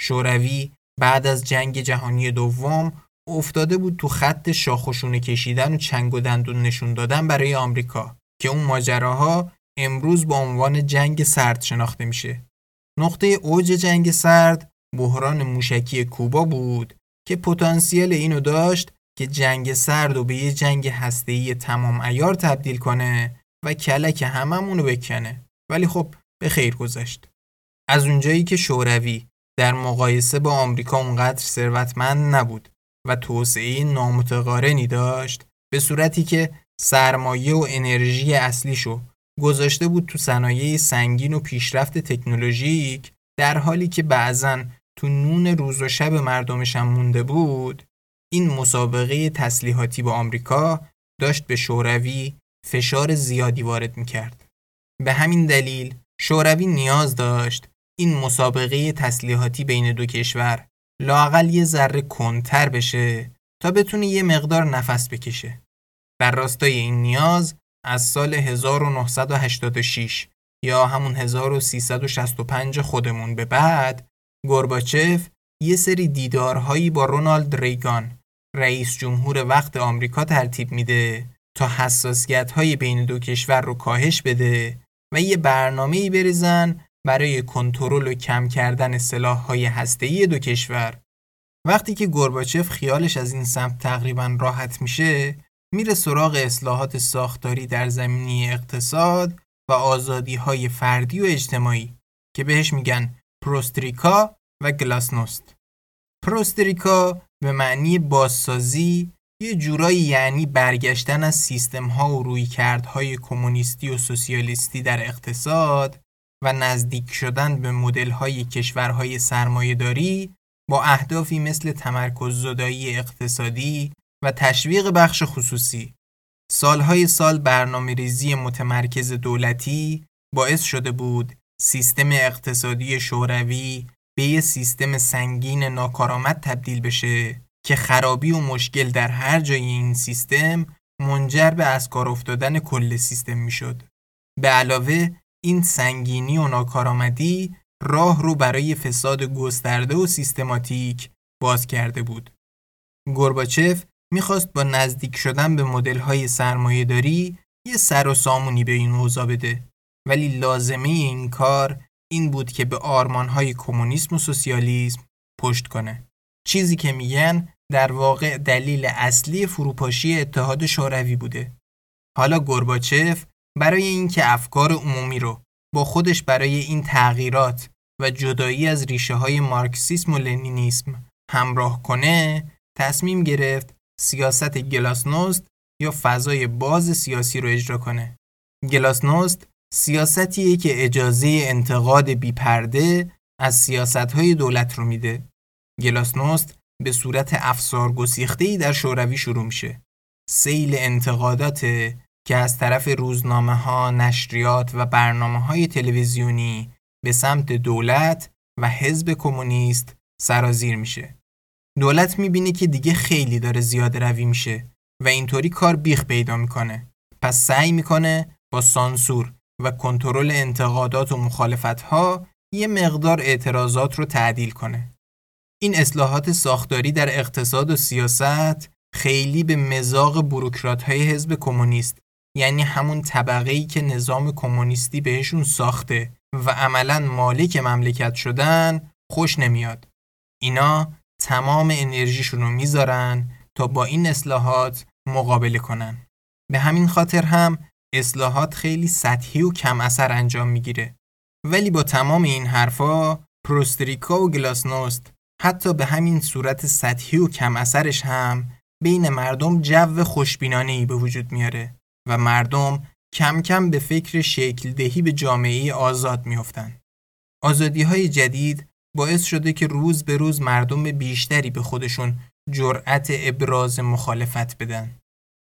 شوروی بعد از جنگ جهانی دوم افتاده بود تو خط شاخشونه کشیدن و چنگ و دندون نشون دادن برای آمریکا که اون ماجراها امروز با عنوان جنگ سرد شناخته میشه. نقطه اوج جنگ سرد بحران موشکی کوبا بود که پتانسیل اینو داشت که جنگ سرد و به یه جنگ هسته‌ای تمام ایار تبدیل کنه و کلک هممونو بکنه. ولی خب به خیر گذشت. از اونجایی که شوروی در مقایسه با آمریکا اونقدر ثروتمند نبود و توسعه نامتقارنی داشت به صورتی که سرمایه و انرژی اصلیشو گذاشته بود تو صنایع سنگین و پیشرفت تکنولوژیک در حالی که بعضا تو نون روز و شب مردمش هم مونده بود این مسابقه تسلیحاتی با آمریکا داشت به شوروی فشار زیادی وارد می‌کرد. به همین دلیل شوروی نیاز داشت این مسابقه تسلیحاتی بین دو کشور لاقل یه ذره کنتر بشه تا بتونه یه مقدار نفس بکشه. بر راستای این نیاز از سال 1986 یا همون 1365 خودمون به بعد گورباچف یه سری دیدارهایی با رونالد ریگان رئیس جمهور وقت آمریکا ترتیب میده تا حساسیت های بین دو کشور رو کاهش بده و یه برنامه ای بریزن برای کنترل و کم کردن سلاح های هسته دو کشور. وقتی که گورباچف خیالش از این سمت تقریبا راحت میشه میره سراغ اصلاحات ساختاری در زمینی اقتصاد و آزادی های فردی و اجتماعی که بهش میگن پروستریکا و گلاسنوست. پروستریکا به معنی بازسازی یه جورایی یعنی برگشتن از سیستم ها و رویکردهای کمونیستی و سوسیالیستی در اقتصاد و نزدیک شدن به مدل های کشورهای سرمایهداری با اهدافی مثل تمرکز زدایی اقتصادی و تشویق بخش خصوصی. سالهای سال برنامه ریزی متمرکز دولتی باعث شده بود سیستم اقتصادی شوروی به یه سیستم سنگین ناکارآمد تبدیل بشه که خرابی و مشکل در هر جای این سیستم منجر به از کار افتادن کل سیستم می‌شد. به علاوه این سنگینی و ناکارآمدی راه رو برای فساد گسترده و سیستماتیک باز کرده بود. گورباچف می‌خواست با نزدیک شدن به مدل های سرمایه داری یه سر و سامونی به این اوضاع بده ولی لازمه این کار این بود که به آرمان های کمونیسم و سوسیالیسم پشت کنه چیزی که میگن در واقع دلیل اصلی فروپاشی اتحاد شوروی بوده حالا گورباچف برای اینکه افکار عمومی رو با خودش برای این تغییرات و جدایی از ریشه های مارکسیسم و لنینیسم همراه کنه تصمیم گرفت سیاست گلاسنوست یا فضای باز سیاسی رو اجرا کنه. گلاسنوست سیاستیه که اجازه انتقاد بیپرده از سیاستهای دولت رو میده. گلاسنوست به صورت افسار گسیخته در شوروی شروع میشه. سیل انتقادات که از طرف روزنامه ها، نشریات و برنامه های تلویزیونی به سمت دولت و حزب کمونیست سرازیر میشه. دولت می‌بینه که دیگه خیلی داره زیاده روی میشه و اینطوری کار بیخ پیدا می‌کنه. پس سعی می‌کنه با سانسور و کنترل انتقادات و مخالفت ها یه مقدار اعتراضات رو تعدیل کنه. این اصلاحات ساختاری در اقتصاد و سیاست خیلی به مزاق بروکرات های حزب کمونیست یعنی همون طبقه ای که نظام کمونیستی بهشون ساخته و عملا مالک مملکت شدن خوش نمیاد. اینا تمام انرژیشون رو می‌ذارن تا با این اصلاحات مقابله کنن. به همین خاطر هم اصلاحات خیلی سطحی و کم اثر انجام می‌گیره. ولی با تمام این حرفا پروستریکا و گلاسنوست حتی به همین صورت سطحی و کم اثرش هم بین مردم جو خوشبینانه ای به وجود میاره و مردم کم کم به فکر شکل دهی به جامعه آزاد میافتند. آزادی های جدید باعث شده که روز به روز مردم بیشتری به خودشون جرأت ابراز مخالفت بدن.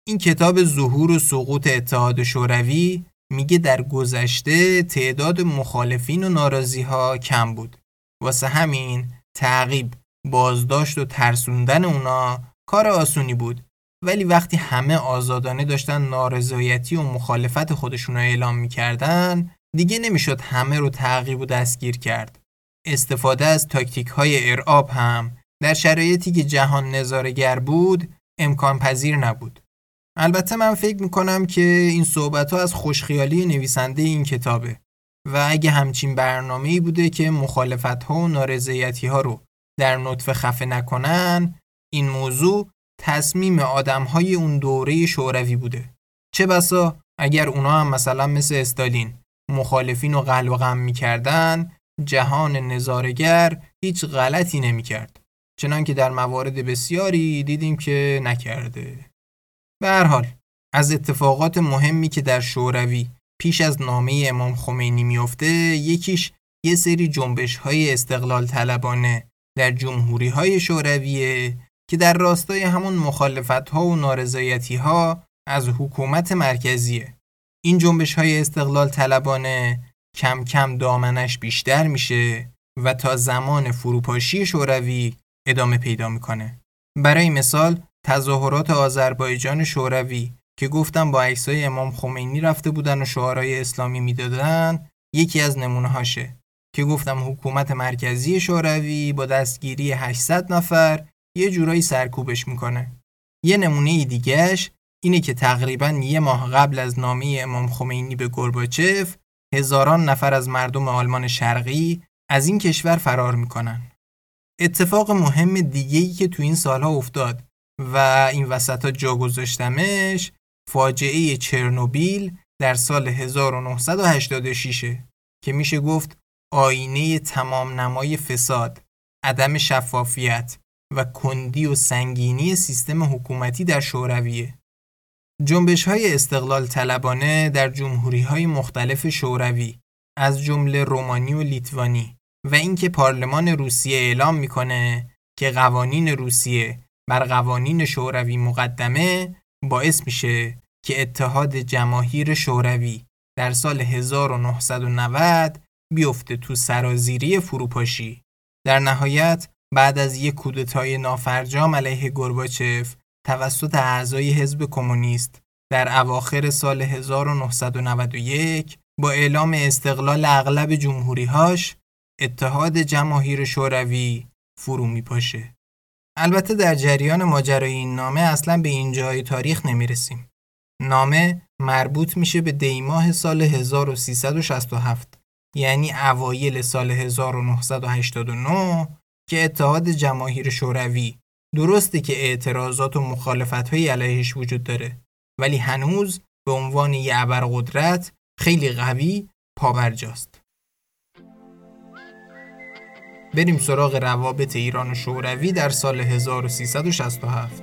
این کتاب ظهور و سقوط اتحاد شوروی میگه در گذشته تعداد مخالفین و ناراضی ها کم بود. واسه همین تعقیب، بازداشت و ترسوندن اونا کار آسونی بود. ولی وقتی همه آزادانه داشتن نارضایتی و مخالفت خودشون رو اعلام می‌کردن دیگه نمی‌شد همه رو تعقیب و دستگیر کرد. استفاده از تاکتیک های ارعاب هم در شرایطی که جهان نظارگر بود امکان پذیر نبود. البته من فکر می‌کنم که این صحبت ها از خوشخیالی نویسنده این کتابه و اگه همچین برنامه ای بوده که مخالفت ها و نارضایتی ها رو در نطفه خفه نکنن این موضوع تصمیم آدم های اون دوره شوروی بوده. چه بسا اگر اونا هم مثلا مثل استالین مخالفین و قلب و غم می‌کردن جهان نظارگر هیچ غلطی نمی‌کرد. چنان که در موارد بسیاری دیدیم که نکرده. به هر حال از اتفاقات مهمی که در شوروی پیش از نامه امام خمینی میفته یکیش یه سری جنبش های استقلال طلبانه در جمهوری های شورویه که در راستای همون مخالفت ها و نارضایتی ها از حکومت مرکزیه. این جنبش های استقلال طلبانه کم کم دامنش بیشتر میشه و تا زمان فروپاشی شوروی ادامه پیدا می‌کنه. برای مثال تظاهرات آذربایجان شوروی که گفتم با عکسای امام خمینی رفته بودن و شعارهای اسلامی می‌دادن یکی از نمونه هاشه که گفتم حکومت مرکزی شوروی با دستگیری 800 نفر یه جورایی سرکوبش می‌کنه یه نمونه دیگهش اینه که تقریبا یه ماه قبل از نامه امام خمینی به گرباچف هزاران نفر از مردم آلمان شرقی از این کشور فرار می‌کنن. اتفاق مهم دیگه‌ای که تو این سالها افتاد و این وسط ها جا گذاشتمش فاجعه چرنوبیل در سال 1986 که میشه گفت آینه تمام نمای فساد، عدم شفافیت و کندی و سنگینی سیستم حکومتی در شورویه. جنبش های استقلال طلبانه در جمهوری های مختلف شوروی از جمله رومانی و لیتوانی و اینکه پارلمان روسیه اعلام می‌کنه که قوانین روسیه بر قوانین شوروی مقدمه باعث میشه که اتحاد جماهیر شوروی در سال 1990 بیفته تو سرازیری فروپاشی در نهایت بعد از یک کودتای نافرجام علیه گرباچف توسط اعضای حزب کمونیست در اواخر سال 1991 با اعلام استقلال اغلب جمهوریهاش اتحاد جماهیر شوروی فرو می پاشه. البته در جریان ماجرای این نامه اصلا به این جای تاریخ نمی رسیم. نامه مربوط میشه به دیماه سال 1367 یعنی اوایل سال 1989 که اتحاد جماهیر شوروی درسته که اعتراضات و مخالفت های علیهش وجود داره ولی هنوز به عنوان یه ابرقدرت خیلی قوی پابرجاست بریم سراغ روابط ایران و شوروی در سال 1367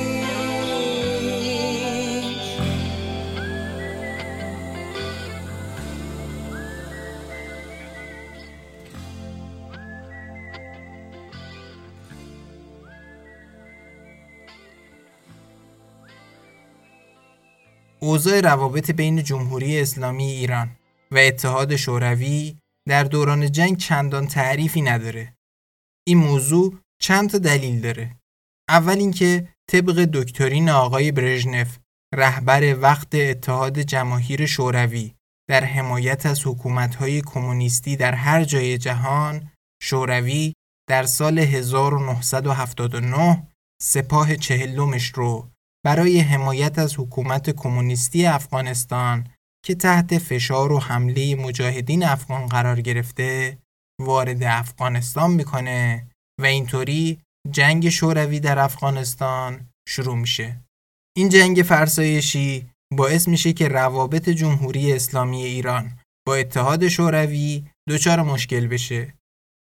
اوضاع روابط بین جمهوری اسلامی ایران و اتحاد شوروی در دوران جنگ چندان تعریفی نداره. این موضوع چند تا دلیل داره. اول اینکه طبق دکترین آقای برژنف رهبر وقت اتحاد جماهیر شوروی در حمایت از حکومت‌های کمونیستی در هر جای جهان شوروی در سال 1979 سپاه چهلمش رو برای حمایت از حکومت کمونیستی افغانستان که تحت فشار و حمله مجاهدین افغان قرار گرفته وارد افغانستان می‌کنه و اینطوری جنگ شوروی در افغانستان شروع میشه. این جنگ فرسایشی باعث میشه که روابط جمهوری اسلامی ایران با اتحاد شوروی دچار مشکل بشه.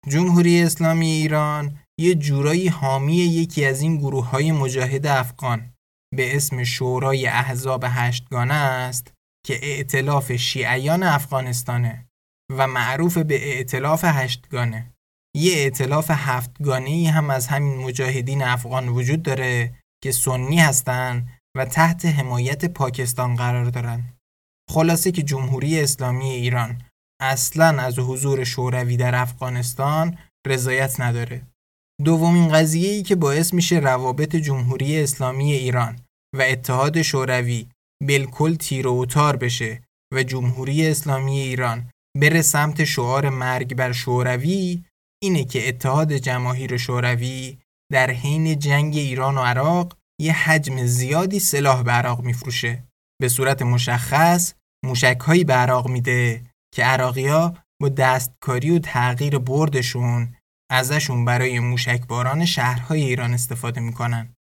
جمهوری اسلامی ایران یه جورایی حامی یکی از این گروه های مجاهد افغان به اسم شورای احزاب هشتگانه است که ائتلاف شیعیان افغانستانه و معروف به ائتلاف هشتگانه یه ائتلاف هفتگانه هم از همین مجاهدین افغان وجود داره که سنی هستن و تحت حمایت پاکستان قرار دارن. خلاصه که جمهوری اسلامی ایران اصلا از حضور شوروی در افغانستان رضایت نداره. دومین قضیه ای که باعث میشه روابط جمهوری اسلامی ایران و اتحاد شوروی بالکل تیر و تار بشه و جمهوری اسلامی ایران بره سمت شعار مرگ بر شوروی اینه که اتحاد جماهیر شوروی در حین جنگ ایران و عراق یه حجم زیادی سلاح به عراق میفروشه به صورت مشخص موشک هایی به عراق میده که عراقیا با دستکاری و تغییر بردشون ازشون برای موشکباران شهرهای ایران استفاده می‌کنن.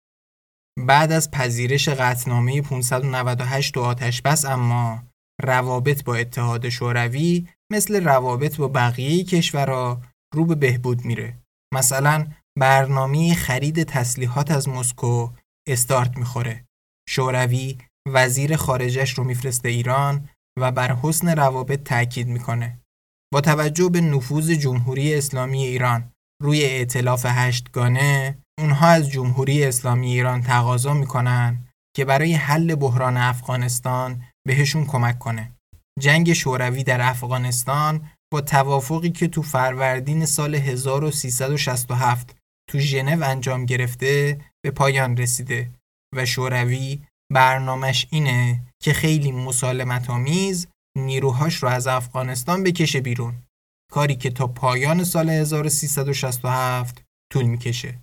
بعد از پذیرش قطنامه 598 و آتش بس اما روابط با اتحاد شوروی مثل روابط با بقیه کشورها رو به بهبود میره. مثلا برنامه خرید تسلیحات از مسکو استارت می‌خوره. شوروی وزیر خارجش رو میفرسته ایران و بر حسن روابط تاکید می‌کنه. با توجه به نفوذ جمهوری اسلامی ایران روی ائتلاف هشتگانه اونها از جمهوری اسلامی ایران تقاضا می‌کنن که برای حل بحران افغانستان بهشون کمک کنه. جنگ شوروی در افغانستان با توافقی که تو فروردین سال 1367 تو ژنو انجام گرفته به پایان رسیده و شوروی برنامهش اینه که خیلی مسالمت آمیز نیروهاش رو از افغانستان بکشه بیرون کاری که تا پایان سال 1367 طول می‌کشه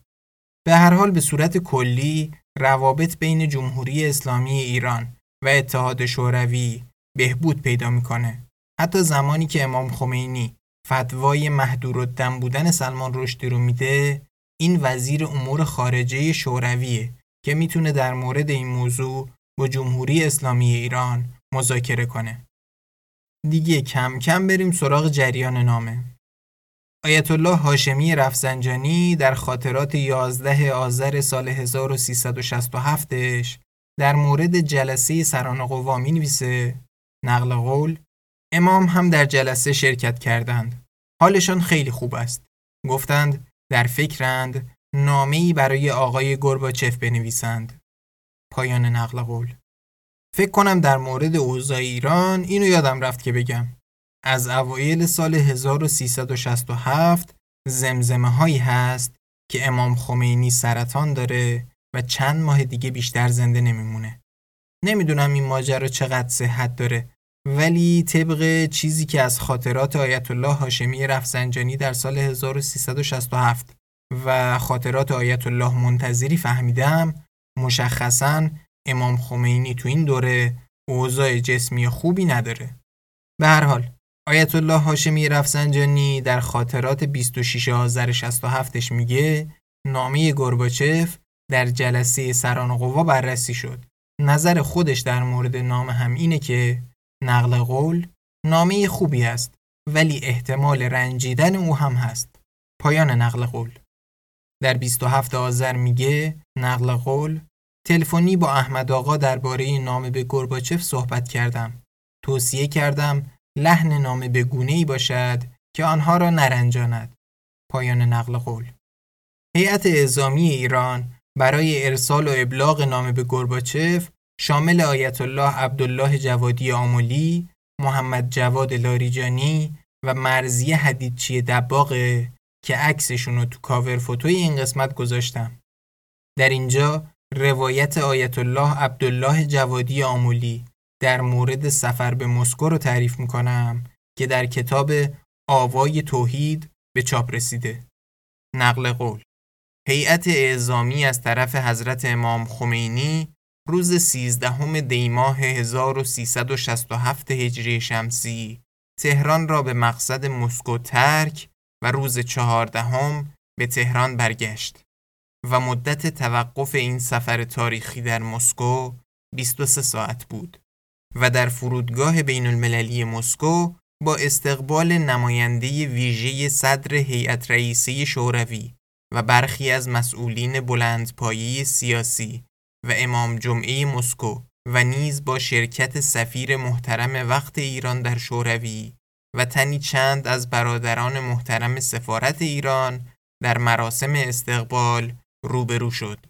به هر حال به صورت کلی روابط بین جمهوری اسلامی ایران و اتحاد شوروی بهبود پیدا می‌کنه حتی زمانی که امام خمینی فتوای محدور بودن سلمان رشدی رو میده این وزیر امور خارجه شورویه که می‌تونه در مورد این موضوع با جمهوری اسلامی ایران مذاکره کنه. دیگه کم کم بریم سراغ جریان نامه. آیت الله هاشمی رفسنجانی در خاطرات 11 آذر سال 1367ش در مورد جلسه سران قوا می نویسه نقل قول امام هم در جلسه شرکت کردند. حالشان خیلی خوب است. گفتند در فکرند نامه‌ای برای آقای گرباچف بنویسند. پایان نقل قول. فکر کنم در مورد اوضاع ایران اینو یادم رفت که بگم. از اوایل سال 1367 زمزمه هایی هست که امام خمینی سرطان داره و چند ماه دیگه بیشتر زنده نمیمونه. نمی‌دونم این ماجرا چقدر صحت داره ولی طبق چیزی که از خاطرات آیت الله هاشمی رفسنجانی در سال 1367 و خاطرات آیت الله منتظری فهمیدم مشخصا امام خمینی تو این دوره اوضاع جسمی خوبی نداره. به هر حال آیت الله هاشمی رفسنجانی در خاطرات 26 آذر 67ش میگه نامه گرباچف در جلسه سران قوا بررسی شد. نظر خودش در مورد نامه هم اینه که نقل قول نامه خوبی است ولی احتمال رنجیدن او هم هست. پایان نقل قول در 27 آذر میگه نقل قول تلفنی با احمد آقا درباره نامه به گرباچف صحبت کردم. توصیه کردم لحن نامه به گونه ای باشد که آنها را نرنجاند. پایان نقل قول هیئت اعزامی ایران برای ارسال و ابلاغ نامه به گرباچف شامل آیت الله عبدالله جوادی آمولی، محمد جواد لاریجانی و مرزی حدیدچی دباغه که عکسشون رو تو کاور فوتوی این قسمت گذاشتم. در اینجا روایت آیت الله عبدالله جوادی آمولی در مورد سفر به مسکو رو تعریف می‌کنم که در کتاب آوای توحید به چاپ رسیده. نقل قول هیئت اعزامی از طرف حضرت امام خمینی روز 13 دیماه 1367 هجری شمسی تهران را به مقصد مسکو ترک و روز چهاردهم به تهران برگشت و مدت توقف این سفر تاریخی در مسکو 23 ساعت بود و در فرودگاه بین المللی مسکو با استقبال نماینده ویژه صدر هیئت رئیسه شوروی و برخی از مسئولین بلندپایه سیاسی و امام جمعه مسکو و نیز با شرکت سفیر محترم وقت ایران در شوروی و تنی چند از برادران محترم سفارت ایران در مراسم استقبال روبرو شد.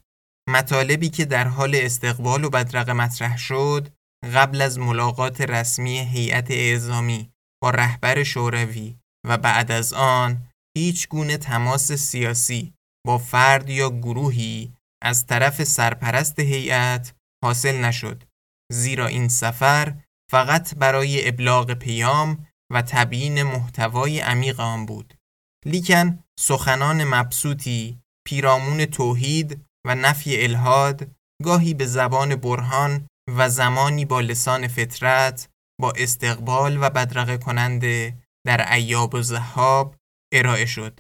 مطالبی که در حال استقبال و بدرقه مطرح شد قبل از ملاقات رسمی هیئت اعزامی با رهبر شوروی و بعد از آن هیچ گونه تماس سیاسی با فرد یا گروهی از طرف سرپرست هیئت حاصل نشد. زیرا این سفر فقط برای ابلاغ پیام و تبیین محتوای عمیق آن بود. لیکن سخنان مبسوطی پیرامون توحید و نفی الهاد گاهی به زبان برهان و زمانی با لسان فطرت با استقبال و بدرقه کننده در ایاب و زهاب ارائه شد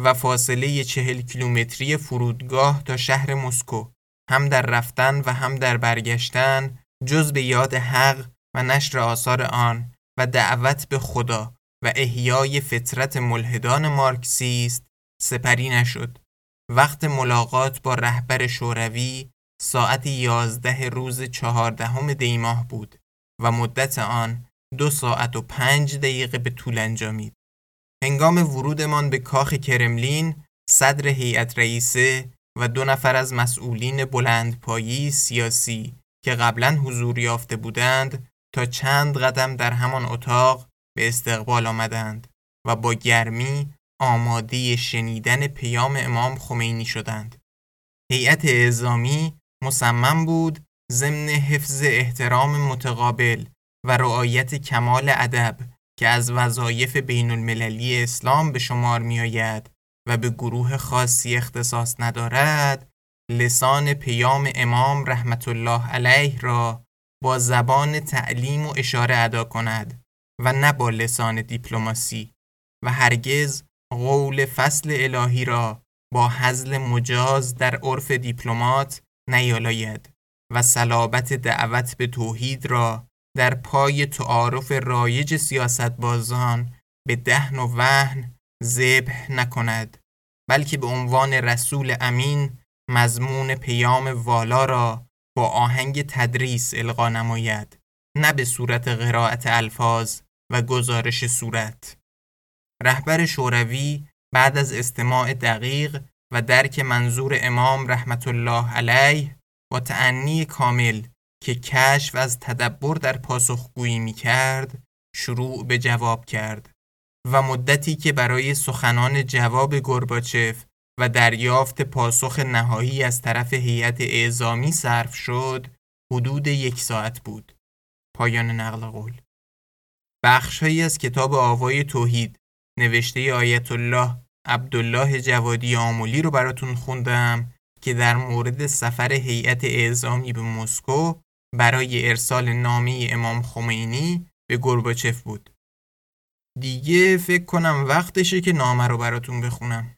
و فاصله چهل کیلومتری فرودگاه تا شهر مسکو هم در رفتن و هم در برگشتن جز به یاد حق و نشر آثار آن و دعوت به خدا و احیای فطرت ملحدان مارکسیست سپری نشد. وقت ملاقات با رهبر شوروی ساعت یازده روز چهاردهم دیماه بود و مدت آن دو ساعت و پنج دقیقه به طول انجامید. هنگام ورودمان به کاخ کرملین صدر هیئت رئیسه و دو نفر از مسئولین بلندپایی سیاسی که قبلا حضور یافته بودند تا چند قدم در همان اتاق به استقبال آمدند و با گرمی آماده شنیدن پیام امام خمینی شدند. هیئت اعزامی مصمم بود ضمن حفظ احترام متقابل و رعایت کمال ادب که از وظایف بین المللی اسلام به شمار می آید و به گروه خاصی اختصاص ندارد لسان پیام امام رحمت الله علیه را با زبان تعلیم و اشاره ادا کند و نه با لسان دیپلماسی و هرگز قول فصل الهی را با حزل مجاز در عرف دیپلمات نیالاید و صلابت دعوت به توحید را در پای تعارف رایج سیاستبازان به دهن و وهن ذبح نکند بلکه به عنوان رسول امین مضمون پیام والا را با آهنگ تدریس القا نماید نه به صورت قرائت الفاظ و گزارش صورت. رهبر شوروی بعد از استماع دقیق و درک منظور امام رحمت الله علیه با تعنی کامل که کشف از تدبر در پاسخگویی می کرد شروع به جواب کرد و مدتی که برای سخنان جواب گرباچف و دریافت پاسخ نهایی از طرف هیئت اعزامی صرف شد حدود یک ساعت بود. پایان نقل قول. بخشهایی از کتاب آوای توحید نوشته آیت الله عبدالله جوادی آمولی رو براتون خوندم که در مورد سفر هیئت اعزامی به مسکو برای ارسال نامی امام خمینی به گرباچف بود. دیگه فکر کنم وقتشه که نامه رو براتون بخونم.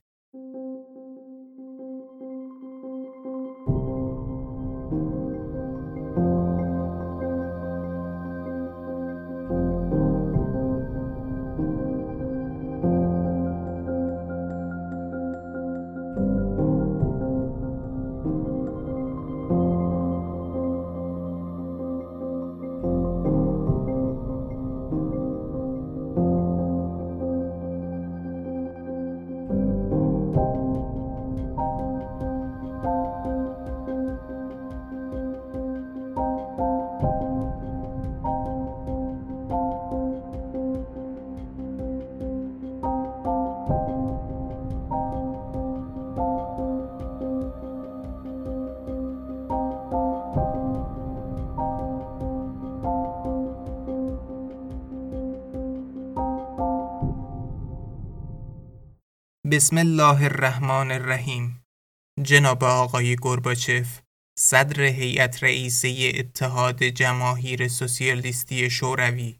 بسم الله الرحمن الرحیم. جناب آقای گرباچف صدر هیئت رئیسه اتحاد جماهیر سوسیالیستی شوروی.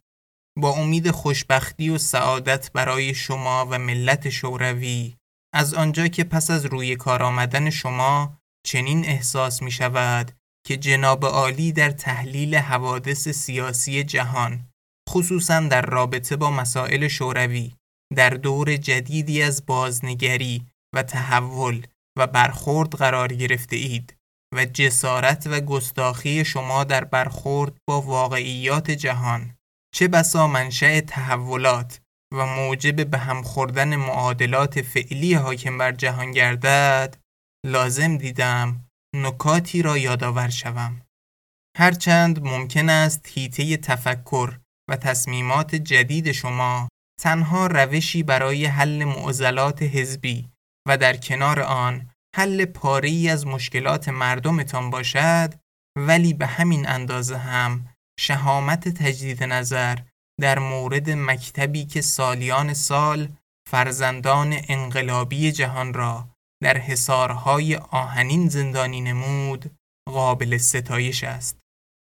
با امید خوشبختی و سعادت برای شما و ملت شوروی از آنجا که پس از روی کار آمدن شما چنین احساس می شود که جناب عالی در تحلیل حوادث سیاسی جهان خصوصا در رابطه با مسائل شوروی در دور جدیدی از بازنگری و تحول و برخورد قرار گرفته اید و جسارت و گستاخی شما در برخورد با واقعیات جهان. چه بسا منشأ تحولات و موجب به هم خوردن معادلات فعلی حاکم بر جهان گردد لازم دیدم نکاتی را یادآور شوم. هرچند ممکن است هیته تفکر و تصمیمات جدید شما تنها روشی برای حل معضلات حزبی و در کنار آن حل پاری از مشکلات مردمتان باشد ولی به همین اندازه هم شهامت تجدید نظر در مورد مکتبی که سالیان سال فرزندان انقلابی جهان را در حصارهای آهنین زندانی نمود قابل ستایش است.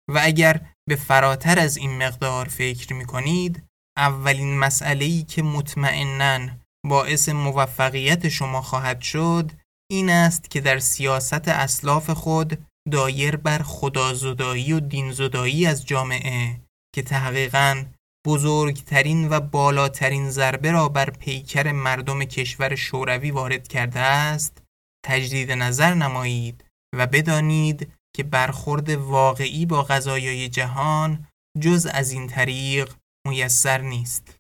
و اگر به فراتر از این مقدار فکر می کنید اولین مسئله‌ای که مطمئناً باعث موفقیت شما خواهد شد این است که در سیاست اسلاف خود دایر بر خدازدایی و دینزدایی از جامعه که تحقیقاً بزرگترین و بالاترین ضربه را بر پیکر مردم کشور شوروی وارد کرده است تجدید نظر نمایید و بدانید که برخورد واقعی با غذایای جهان جز از این طریق میسر نیست.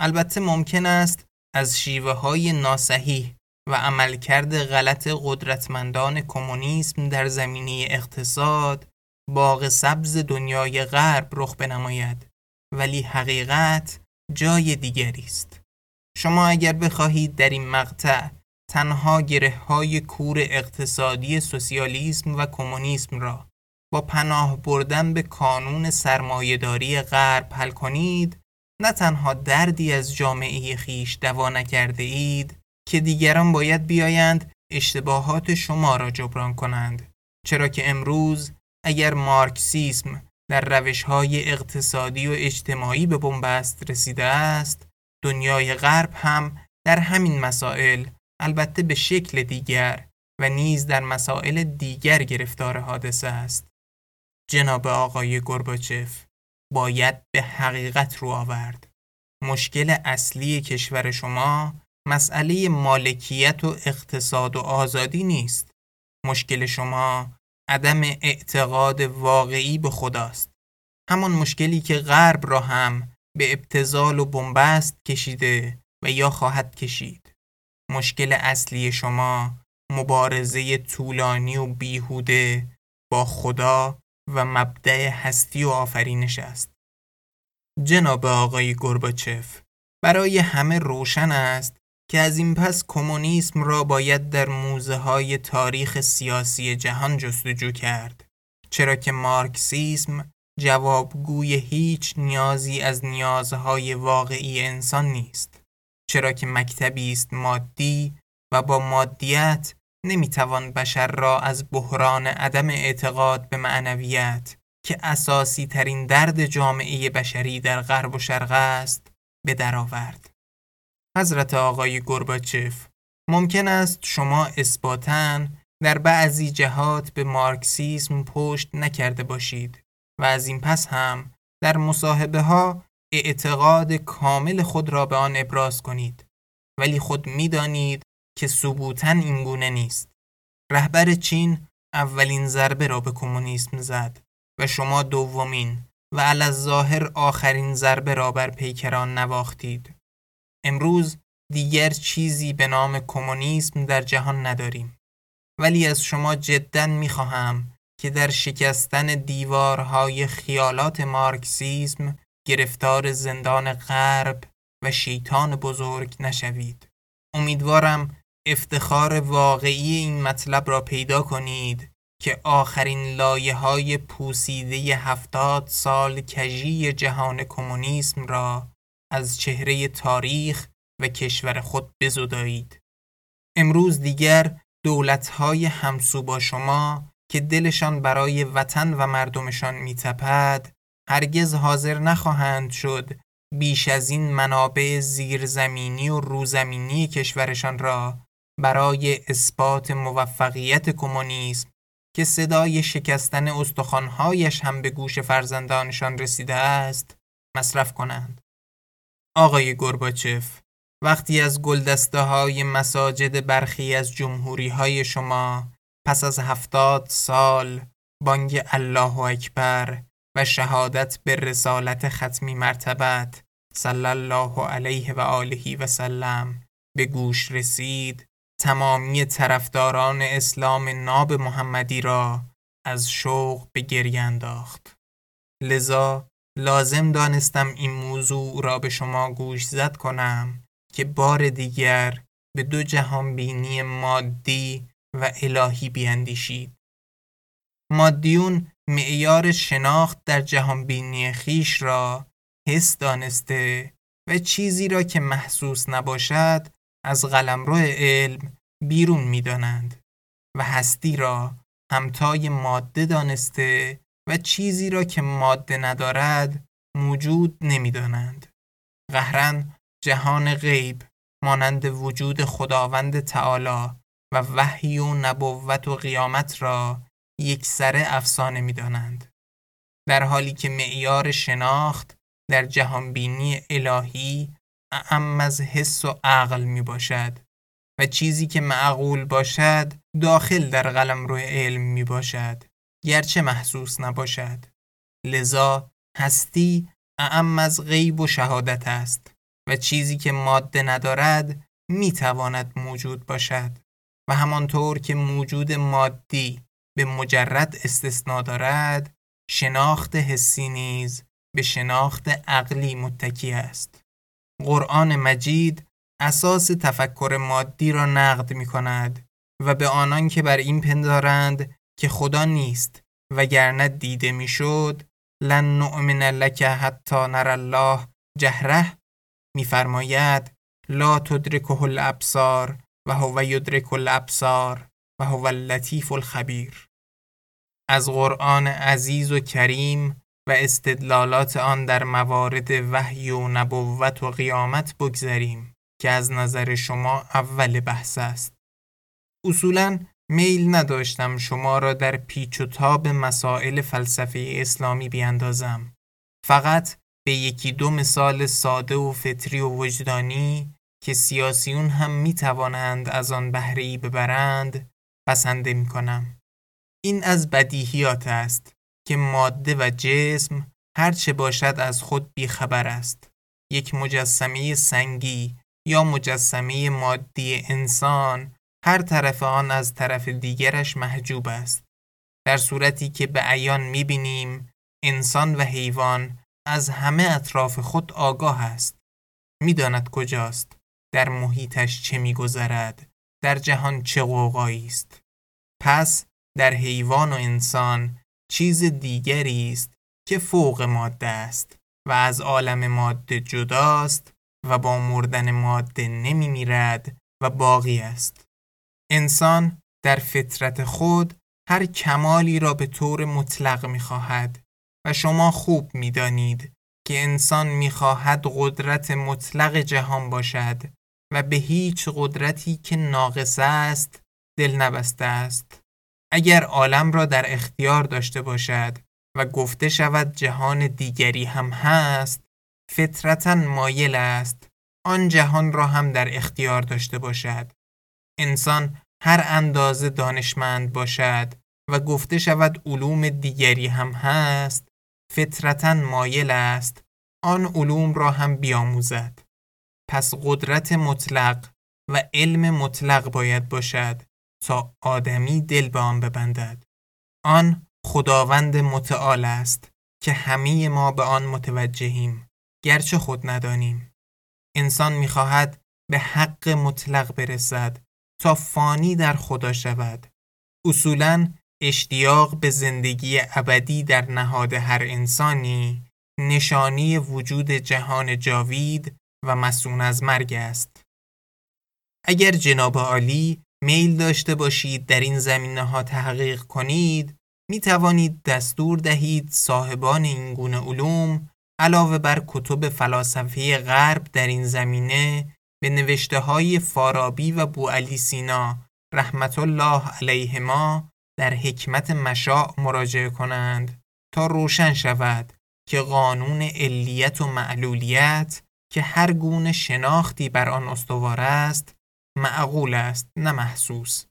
البته ممکن است از شیوه های ناسحیح و عملکرد غلط قدرتمندان کمونیسم در زمینه اقتصاد باغ سبز دنیای غرب رخ بنماید ولی حقیقت جای دیگری است. شما اگر بخواهید در این مقطع تنها گره های کور اقتصادی سوسیالیسم و کمونیسم را با پناه بردن به کانون سرمایهداری غرب حل کنید نه تنها دردی از جامعه خیش دوا نکرده اید که دیگران باید بیایند اشتباهات شما را جبران کنند. چرا که امروز اگر مارکسیسم در روش های اقتصادی و اجتماعی به بنبست رسیده است دنیای غرب هم در همین مسائل البته به شکل دیگر و نیز در مسائل دیگر گرفتار حادثه است. جناب آقای گرباچف باید به حقیقت رو آورد. مشکل اصلی کشور شما مسئله مالکیت و اقتصاد و آزادی نیست. مشکل شما عدم اعتقاد واقعی به خداست. همان مشکلی که غرب را هم به ابتزال و بنبست کشیده و یا خواهد کشید. مشکل اصلی شما مبارزه طولانی و بیهوده با خدا و مبدع هستی و آفرینش است. جناب آقای گرباچف برای همه روشن است که از این پس کمونیسم را باید در موزه های تاریخ سیاسی جهان جستجو کرد چرا که مارکسیسم جوابگوی هیچ نیازی از نیازهای واقعی انسان نیست چرا که مکتبی است مادی و با مادیت نمی‌توان بشر را از بحران عدم اعتقاد به معنویت که اساسی ترین درد جامعه بشری در غرب و شرق است به درآورد. حضرت آقای گرباچف ممکن است شما اثباتاً در بعضی جهات به مارکسیسم پشت نکرده باشید و از این پس هم در مصاحبه ها اعتقاد کامل خود را به آن ابراز کنید ولی خود می‌دانید که ثبوتا اینگونه نیست. رهبر چین اولین ضربه را به کمونیسم زد و شما دومین و ظاهر آخرین ضربه را بر پیکران نواختید. امروز دیگر چیزی به نام کمونیسم در جهان نداریم. ولی از شما جدا می‌خواهم که در شکستن دیوارهای خیالات مارکسیزم گرفتار زندان غرب و شیطان بزرگ نشوید. امیدوارم افتخار واقعی این مطلب را پیدا کنید که آخرین لایه های پوسیده هفتاد سال کجی جهان کمونیسم را از چهره تاریخ و کشور خود بزدایید. امروز دیگر دولتهای همسو با شما که دلشان برای وطن و مردمشان میتپد هرگز حاضر نخواهند شد بیش از این منابع زیرزمینی و روزمینی کشورشان را برای اثبات موفقیت کمونیسم که صدای شکستن استخوانهایش هم به گوش فرزندانشان رسیده است مصرف کنند. آقای گرباچف وقتی از گلدسته های مساجد برخی از جمهوری های شما پس از هفتاد سال بانگ الله اکبر و شهادت به رسالت ختمی مرتبت صلی الله علیه و آله و سلم به گوش رسید تمامی طرفداران اسلام ناب محمدی را از شوق به گریه انداخت. لذا لازم دانستم این موضوع را به شما گوش زد کنم که بار دیگر به دو جهان بینی مادی و الهی بیاندیشید. مادیون معیار شناخت در جهان بینی خیش را حس دانسته و چیزی را که محسوس نباشد از قلمرو علم بیرون می‌دانند و هستی را همتای ماده دانسته و چیزی را که ماده ندارد موجود نمی‌دانند. قهرن جهان غیب مانند وجود خداوند تعالی و وحی و نبوت و قیامت را یک سره افسانه می دانند. در حالی که معیار شناخت در جهانبینی الهی اعم از حس و عقل می باشد و چیزی که معقول باشد داخل در قلم روی علم می باشد گرچه محسوس نباشد. لذا هستی اعم از غیب و شهادت است و چیزی که ماده ندارد می تواند موجود باشد و همانطور که موجود مادی به مجرد استثنا دارد شناخت حسی نیز به شناخت عقلی متکی است. قرآن مجید اساس تفکر مادی را نقد می کند و به آنان که بر این پندارند که خدا نیست وگرنه دیده می‌شد لن نؤمن لک حتی نر الله جهره میفرماید لا تدرکه الابصار و هو یدرک الابصار و هو اللطیف الخبیر از قرآن عزیز و کریم و استدلالات آن در موارد وحی و نبوت و قیامت بگذریم که از نظر شما اول بحث است. اصولا میل نداشتم شما را در پیچ و تاب مسائل فلسفه اسلامی بیاندازم. فقط به یکی دو مثال ساده و فطری و وجدانی که سیاسیون هم می توانند از آن بهره ببرند پسنده می کنم. این از بدیهیات است که ماده و جسم هرچه باشد از خود بیخبر است. یک مجسمه سنگی یا مجسمه مادی انسان هر طرف آن از طرف دیگرش محجوب است. در صورتی که به عیان می‌بینیم انسان و حیوان از همه اطراف خود آگاه است. می‌داند کجاست. در محیطش چه میگذرد. در جهان چه قوقایی است. پس در حیوان و انسان چیز دیگری است که فوق ماده است و از عالم ماده جداست و با مردن ماده نمی میرد و باقی است. انسان در فطرت خود هر کمالی را به طور مطلق می خواهد و شما خوب می دانید که انسان می خواهد قدرت مطلق جهان باشد و به هیچ قدرتی که ناقص است دل نبسته است. اگر عالم را در اختیار داشته باشد و گفته شود جهان دیگری هم هست فطرتا مایل است آن جهان را هم در اختیار داشته باشد. انسان هر اندازه دانشمند باشد و گفته شود علوم دیگری هم هست فطرتا مایل است آن علوم را هم بیاموزد. پس قدرت مطلق و علم مطلق باید باشد. تا آدمی دل به آن ببندد. آن خداوند متعال است که همه ما به آن متوجهیم گرچه خود ندانیم. انسان می‌خواهد به حق مطلق برسد تا فانی در خدا شود. اصولا اشتیاق به زندگی ابدی در نهاد هر انسانی نشانی وجود جهان جاوید و مسون از مرگ است. اگر جناب عالی میل داشته باشید در این زمینه ها تحقیق کنید می توانید دستور دهید صاحبان این گونه علوم علاوه بر کتب فلاسفه غرب در این زمینه به نوشته های فارابی و بوعلی سینا رحمت الله علیهما در حکمت مشاع مراجعه کنند تا روشن شود که قانون علیت و معلولیت که هر گونه شناختی بر آن استوار است معقول است نه محسوس.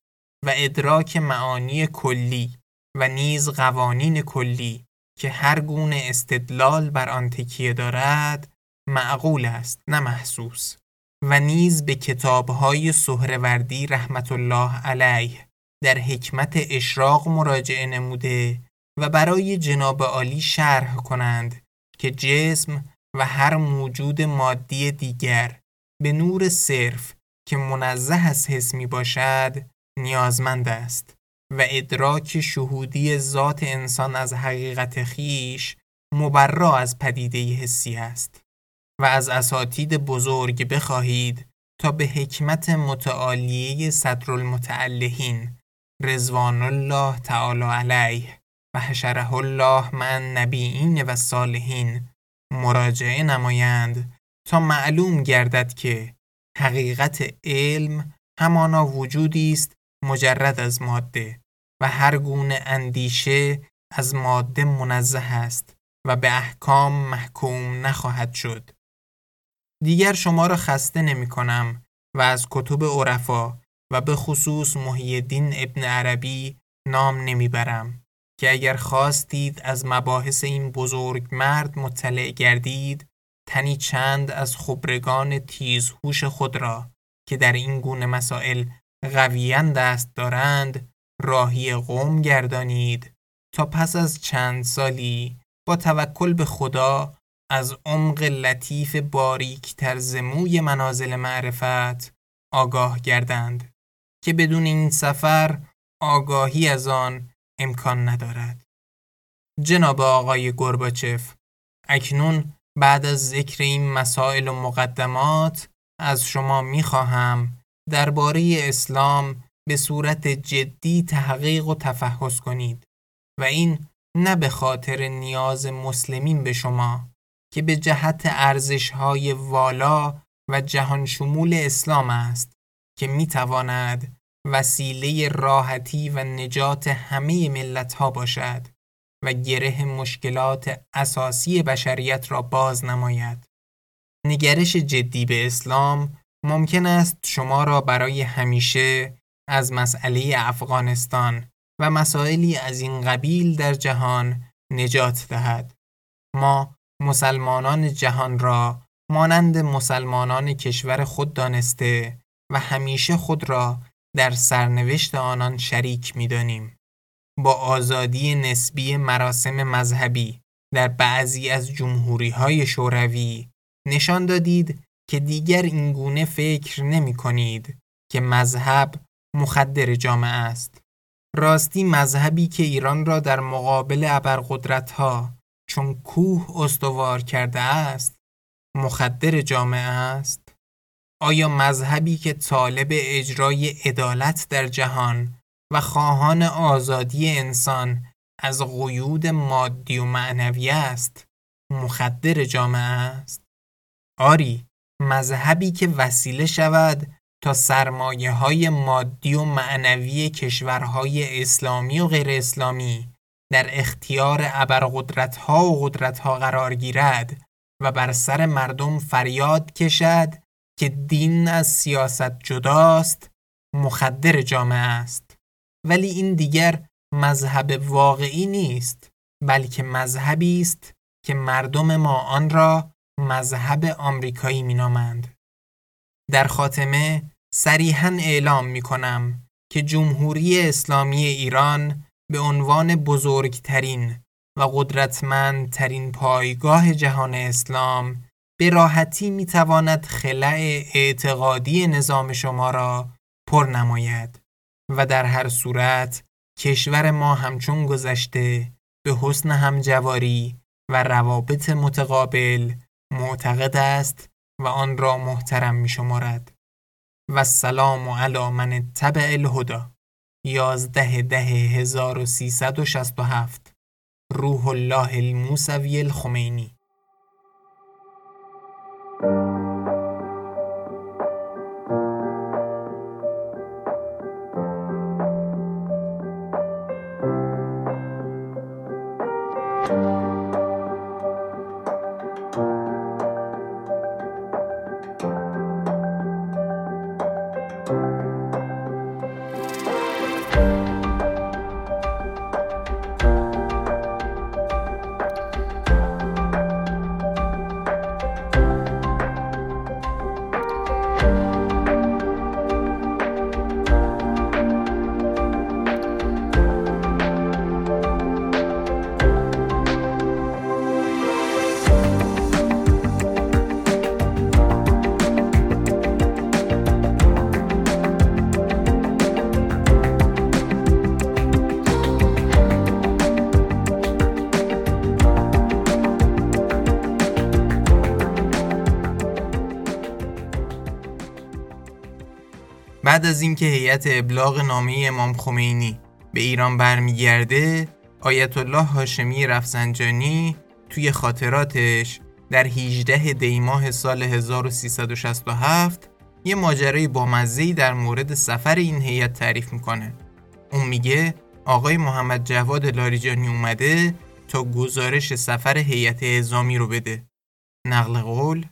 و ادراک معانی کلی و نیز قوانین کلی که هر گونه استدلال بر آن تکیه دارد معقول است نه محسوس. و نیز به کتابهای سهروردی رحمت الله علیه در حکمت اشراق مراجعه نموده و برای جناب عالی شرح کنند که جسم و هر موجود مادی دیگر به نور صرف که منزه از حس می باشد نیازمند است و ادراک شهودی ذات انسان از حقیقت خیش مبرا از پدیده حسی است و از اساتید بزرگ بخواهید تا به حکمت متعالیه صدر المتعلهین رزوان الله تعالی علیه و حشره الله من نبیین و صالحین مراجعه نمایند تا معلوم گردد که حقیقت علم همانا وجودی است مجرد از ماده و هر گونه اندیشه از ماده منزه است و به احکام محکوم نخواهد شد. دیگر شما را خسته نمی کنم و از کتب عرفا و به خصوص محیدین ابن عربی نام نمی‌برم که اگر خواستید از مباحث این بزرگ مرد مطلع گردید تنی چند از خبرگان تیزهوش خود را که در این گونه مسائل قویان دست دارند راهی قوم گردانید تا پس از چند سالی با توکل به خدا از عمق لطیف باریک تر زموی منازل معرفت آگاه گردند که بدون این سفر آگاهی از آن امکان ندارد. جناب آقای گرباچف اکنون بعد از ذکر این مسائل و مقدمات از شما می‌خواهم درباره اسلام به صورت جدی تحقیق و تفحص کنید و این نه به خاطر نیاز مسلمین به شما که به جهت ارزشهای والا و جهان شمول اسلام است که می تواند وسیله راحتی و نجات همه ملت ها باشد. و گره مشکلات اساسی بشریت را باز نماید. نگرش جدی به اسلام ممکن است شما را برای همیشه از مسئله افغانستان و مسائلی از این قبیل در جهان نجات دهد. ما مسلمانان جهان را مانند مسلمانان کشور خود دانسته و همیشه خود را در سرنوشت آنان شریک می‌دانیم. با آزادی نسبی مراسم مذهبی در بعضی از جمهوری های شوروی نشان دادید که دیگر این گونه فکر نمی کنید که مذهب مخدر جامعه است. راستی مذهبی که ایران را در مقابل ابرقدرت ها چون کوه استوار کرده است مخدر جامعه است؟ آیا مذهبی که طالب اجرای عدالت در جهان و خواهان آزادی انسان از قیود مادی و معنوی است مخدر جامعه است؟ آری مذهبی که وسیله شود تا سرمایه های مادی و معنوی کشورهای اسلامی و غیر اسلامی در اختیار ابرقدرت ها و قدرت ها قرار گیرد و بر سر مردم فریاد کشد که دین از سیاست جداست مخدر جامعه است ولی این دیگر مذهب واقعی نیست بلکه مذهبی است که مردم ما آن را مذهب آمریکایی مینامند. در خاتمه صریحا اعلام می کنم که جمهوری اسلامی ایران به عنوان بزرگترین و قدرتمندترین پایگاه جهان اسلام به راحتی می تواند خلع اعتقادی نظام شما را پر نماید. و در هر صورت کشور ما همچون گذشته به حسن همجواری و روابط متقابل معتقد است و آن را محترم می شمارد و سلام علی من تبع الهدا یازده ده هزار و سیصد و شست و هفت. روح الله الموسوی الخمینی. از اینکه هیئت ابلاغ نامه امام خمینی به ایران برمیگرده آیت الله هاشمی رفسنجانی توی خاطراتش در 18 دیماه سال 1367 یه ماجرای بامزه‌ای در مورد سفر این هیئت تعریف می‌کنه. اون میگه آقای محمد جواد لاریجانی اومده تا گزارش سفر هیئت اعزامی رو بده. نقل قول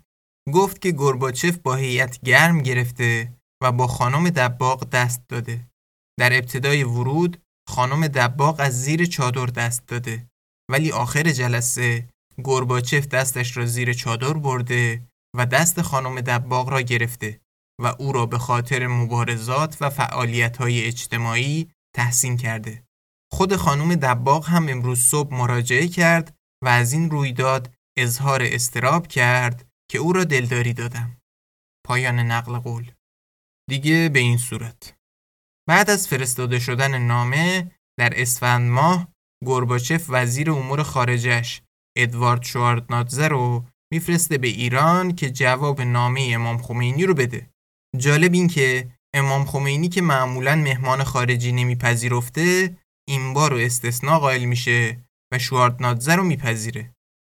گفت که گرباچف با هیئت گرم گرفته و با خانم دباغ دست داده. در ابتدای ورود خانم دباغ از زیر چادر دست داده ولی آخر جلسه گرباچف دستش را زیر چادر برده و دست خانم دباغ را گرفته و او را به خاطر مبارزات و های اجتماعی تحسین کرده. خود خانم دباغ هم امروز صبح مراجعه کرد و از این رویداد اظهار استراب کرد که او را دلداری دادم. پایان نقل قول دیگه به این صورت بعد از فرستاده شدن نامه در اسفند ماه گرباچف وزیر امور خارجش ادوارد شواردنادزه رو میفرسته به ایران که جواب نامه امام خمینی رو بده. جالب این که امام خمینی که معمولا مهمان خارجی نمیپذیرفته این بار رو استثناء قائل میشه و شواردنادزه رو میپذیره.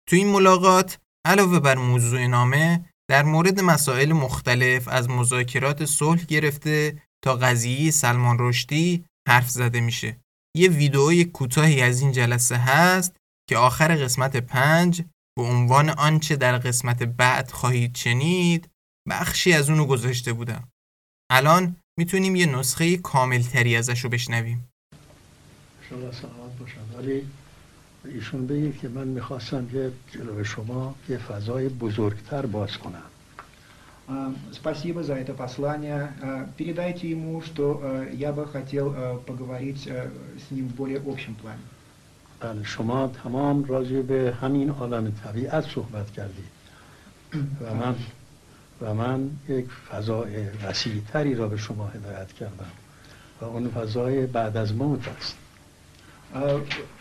تو این ملاقات علاوه بر موضوع نامه در مورد مسائل مختلف از مذاکرات صلح گرفته تا قضیه سلمان رشدی حرف زده میشه. یه ویدئوی کوتاهی از این جلسه هست که آخر قسمت پنج به عنوان آنچه در قسمت بعد خواهید شنید بخشی از اونو گذاشته بودم. الان می‌تونیم یه نسخه کامل تری ازش رو بشنویم. شما سلامت باشم ولی ایشون بگید که من میخواستم که جلو شما یه فضای بزرگتر باز کنم. Спасибо за это послание. Передайте ему, что я бы хотел поговорить с ним в более общем плане. بله شما تمام راجع به همین عالم طبیعت صحبت کردید و من و من یک فضای وسیعتری را به شما هدایت کردم و اون فضای بعد از موت است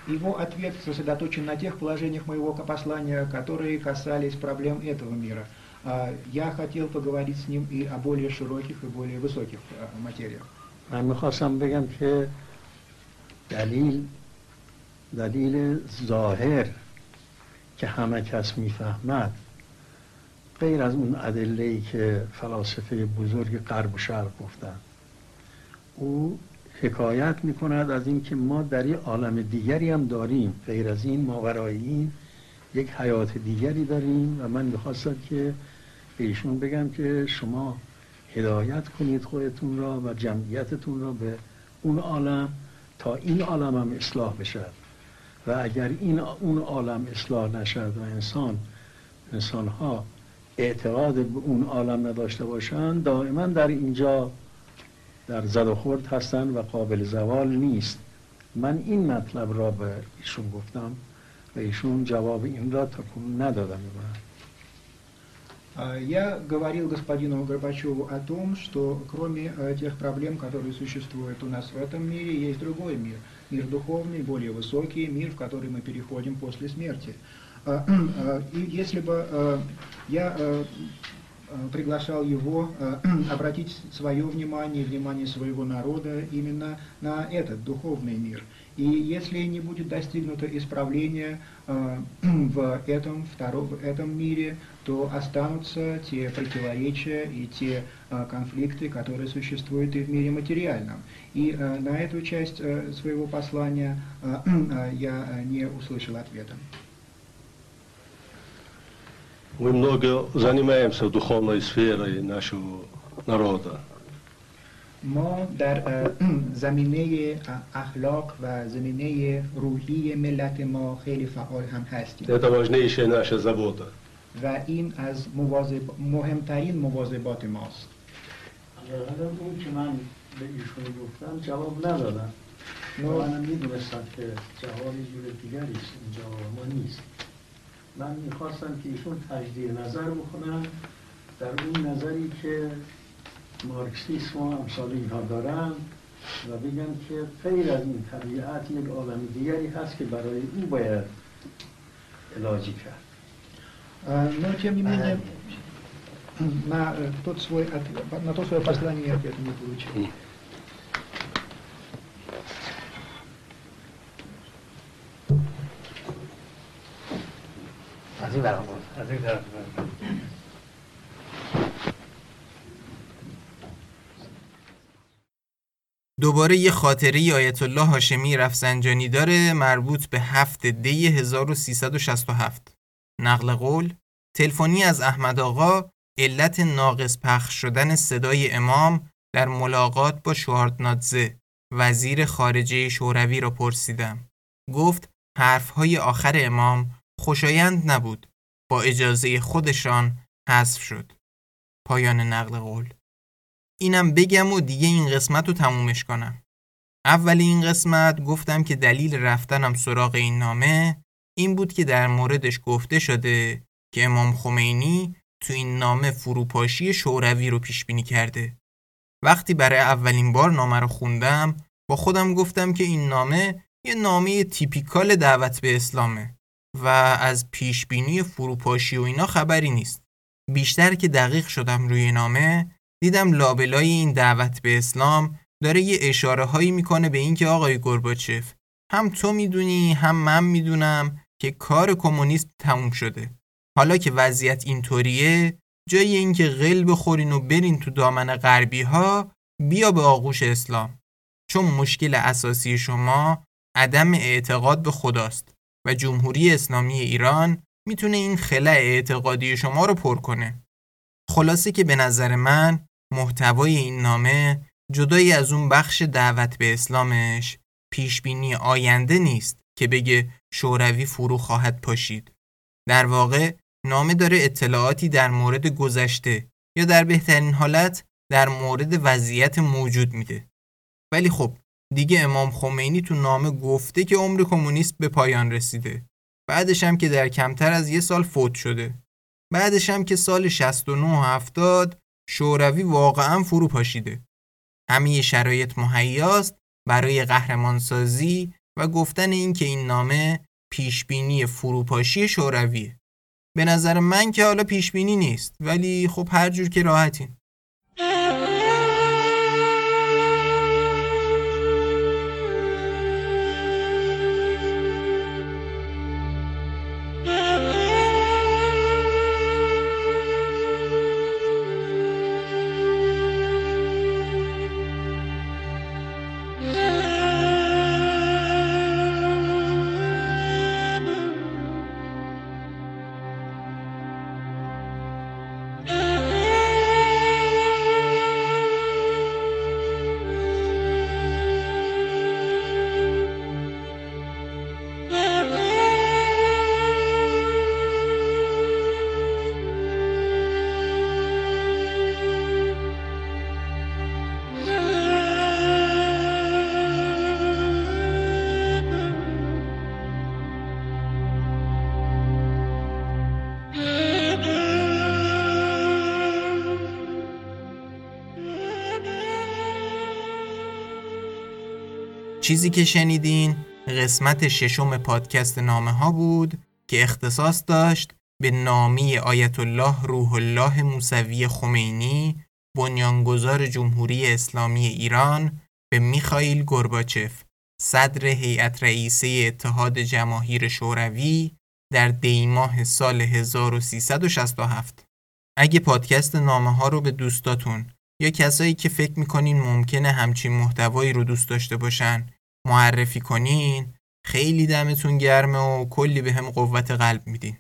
Его ответ сосредоточен на тех положениях моего послания, которые касались проблем этого мира. Я хотел поговорить с ним и о более широких и более высоких материях. من میخواستم بگم که دلیل دلیل ظاهر که همه کس میفهمد غیر از اون ادله که فلاسفه بزرگ غرب و شرق گفتن او حکایت می‌کند از اینکه ما در این عالم دیگری هم داریم. غیر از این ماورای این یک حیات دیگری داریم و من می‌خواستم که به بگم که شما هدایت کنید خودتون را و جمعیتتون را به اون عالم تا این عالم هم اصلاح بشد و اگر این اون عالم اصلاح نشد و انسان انسان ها اعتقاد به اون عالم نداشته باشند دائما در اینجا در زد و خورد هستن و قابل زوال نیست من این مطلب را به ایشون گفتم و ایشون جواب این را تکون ندادم Я говорил господину Горбачеву о том, что кроме тех проблем, которые существуют у нас в этом мире, есть другой мир. Мир духовный, более высокий, мир, в который мы переходим после смерти. И если бы я приглашал его обратить свое внимание, внимание своего народа именно на этот духовный мир – и если не будет достигнуто исправления э, в, этом, втором, в этом мире, то останутся те противоречия и те э, конфликты, которые существуют и в мире материальном. И э, на эту часть э, своего послания э, э, я не услышал ответа. Мы много занимаемся духовной сферой нашего народа. ما در زمینه اخلاق و زمینه روحی ملت ما خیلی فعال هم هستیم و این از مواظب مهمترین مواظبات ماست اون که من به ایشون گفتم جواب ندادم منم میدونستم که جوابی جور دیگری است اینجا ما نیست من می‌خواستم که ایشون تجدیه نظر بکنن. در اون نظری که مارکسیسم و امثال اینها دارن و بگم که غیر از این طبیعت یک عالم دیگری هست که برای او باید علاجی کرد. Nocie mi mnie na, to swoje, na to swoje opowiadanie, jak ja tu nie. این برام از این طرف دوباره یه خاطره آیت الله هاشمی رفسنجانی داره مربوط به هفت دی 1367 نقل قول تلفنی از احمد آقا علت ناقص پخش شدن صدای امام در ملاقات با شواردنادزه وزیر خارجه شوروی را پرسیدم. گفت حرفهای آخر امام خوشایند نبود. با اجازه خودشان حذف شد. پایان نقل قول. اینم بگم و دیگه این قسمت رو تمومش کنم. اول این قسمت گفتم که دلیل رفتنم سراغ این نامه این بود که در موردش گفته شده که امام خمینی تو این نامه فروپاشی شوروی رو پیش بینی کرده. وقتی برای اولین بار نامه رو خوندم با خودم گفتم که این نامه یه نامه تیپیکال دعوت به اسلامه. و از پیش بینی فروپاشی و اینا خبری نیست. بیشتر که دقیق شدم روی نامه دیدم لابلای این دعوت به اسلام داره یه اشاره هایی می‌کنه به اینکه آقای گرباچف هم تو می‌دونی هم من می‌دونم که کار کمونیسم تموم شده. حالا که وضعیت اینطوریه جای اینکه قل بخورین و برین تو دامن غربی ها بیا به آغوش اسلام. چون مشکل اساسی شما عدم اعتقاد به خداست. و جمهوری اسلامی ایران می‌تونه این خلع اعتقادی شما رو پر کنه خلاصه که به نظر من محتوای این نامه جدایی از اون بخش دعوت به اسلامش پیشبینی آینده نیست که بگه شوروی فرو خواهد پاشید. در واقع نامه داره اطلاعاتی در مورد گذشته یا در بهترین حالت در مورد وضعیت موجود میده. ولی خب دیگه امام خمینی تو نامه گفته که عمر کمونیست به پایان رسیده. بعدش هم که در کمتر از یه سال فوت شده. بعدش هم که سال 69 و 70 شوروی واقعا فرو پاشیده. همه شرایط مهیاست برای قهرمانسازی و گفتن این که این نامه پیشبینی فروپاشی شورویه. به نظر من که حالا پیشبینی نیست ولی خب هر جور که راحتین. چیزی که شنیدین قسمت ششم پادکست نامه ها بود که اختصاص داشت به نامی آیت الله روح الله موسوی خمینی بنیانگذار جمهوری اسلامی ایران به میخائیل گرباچف صدر هیئت رئیسه اتحاد جماهیر شوروی در دیماه سال 1367 اگه پادکست نامه ها رو به دوستاتون یا کسایی که فکر می‌کنین ممکنه همچین محتوایی رو دوست داشته باشن معرفی کنین. خیلی دمتون گرمه و کلی به هم قوت قلب میدین.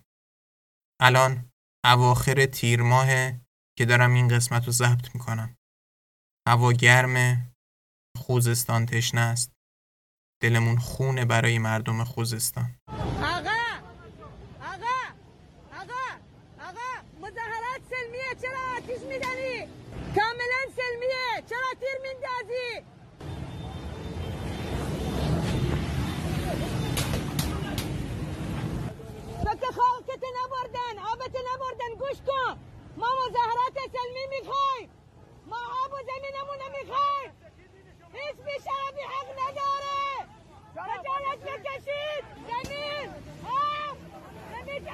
الان اواخر تیر ماهه که دارم این قسمت رو ضبط می‌کنم. هوا گرمه خوزستان تشنه است. دلمون خونه برای مردم خوزستان. که خاکت نبردن آبت نبردن گوش کن. ما مظاهرات سلمی می‌خوایم. ما آب و زمینمون نمی‌خوایم هیچ بیشرفی حق نداره. خجالت بکشید. زمین. زمین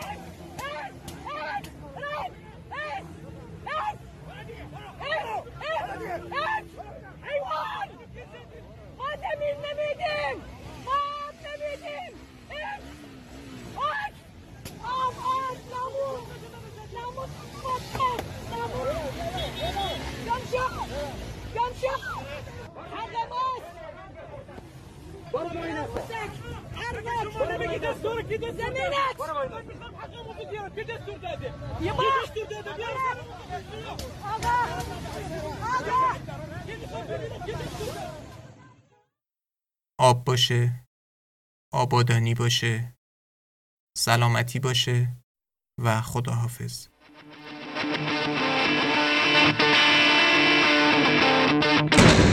ما زمین نمیدیم. ما آب نمیدیم. آب باشه آبادانی باشه. سلامتی باشه و خداحافظ. thank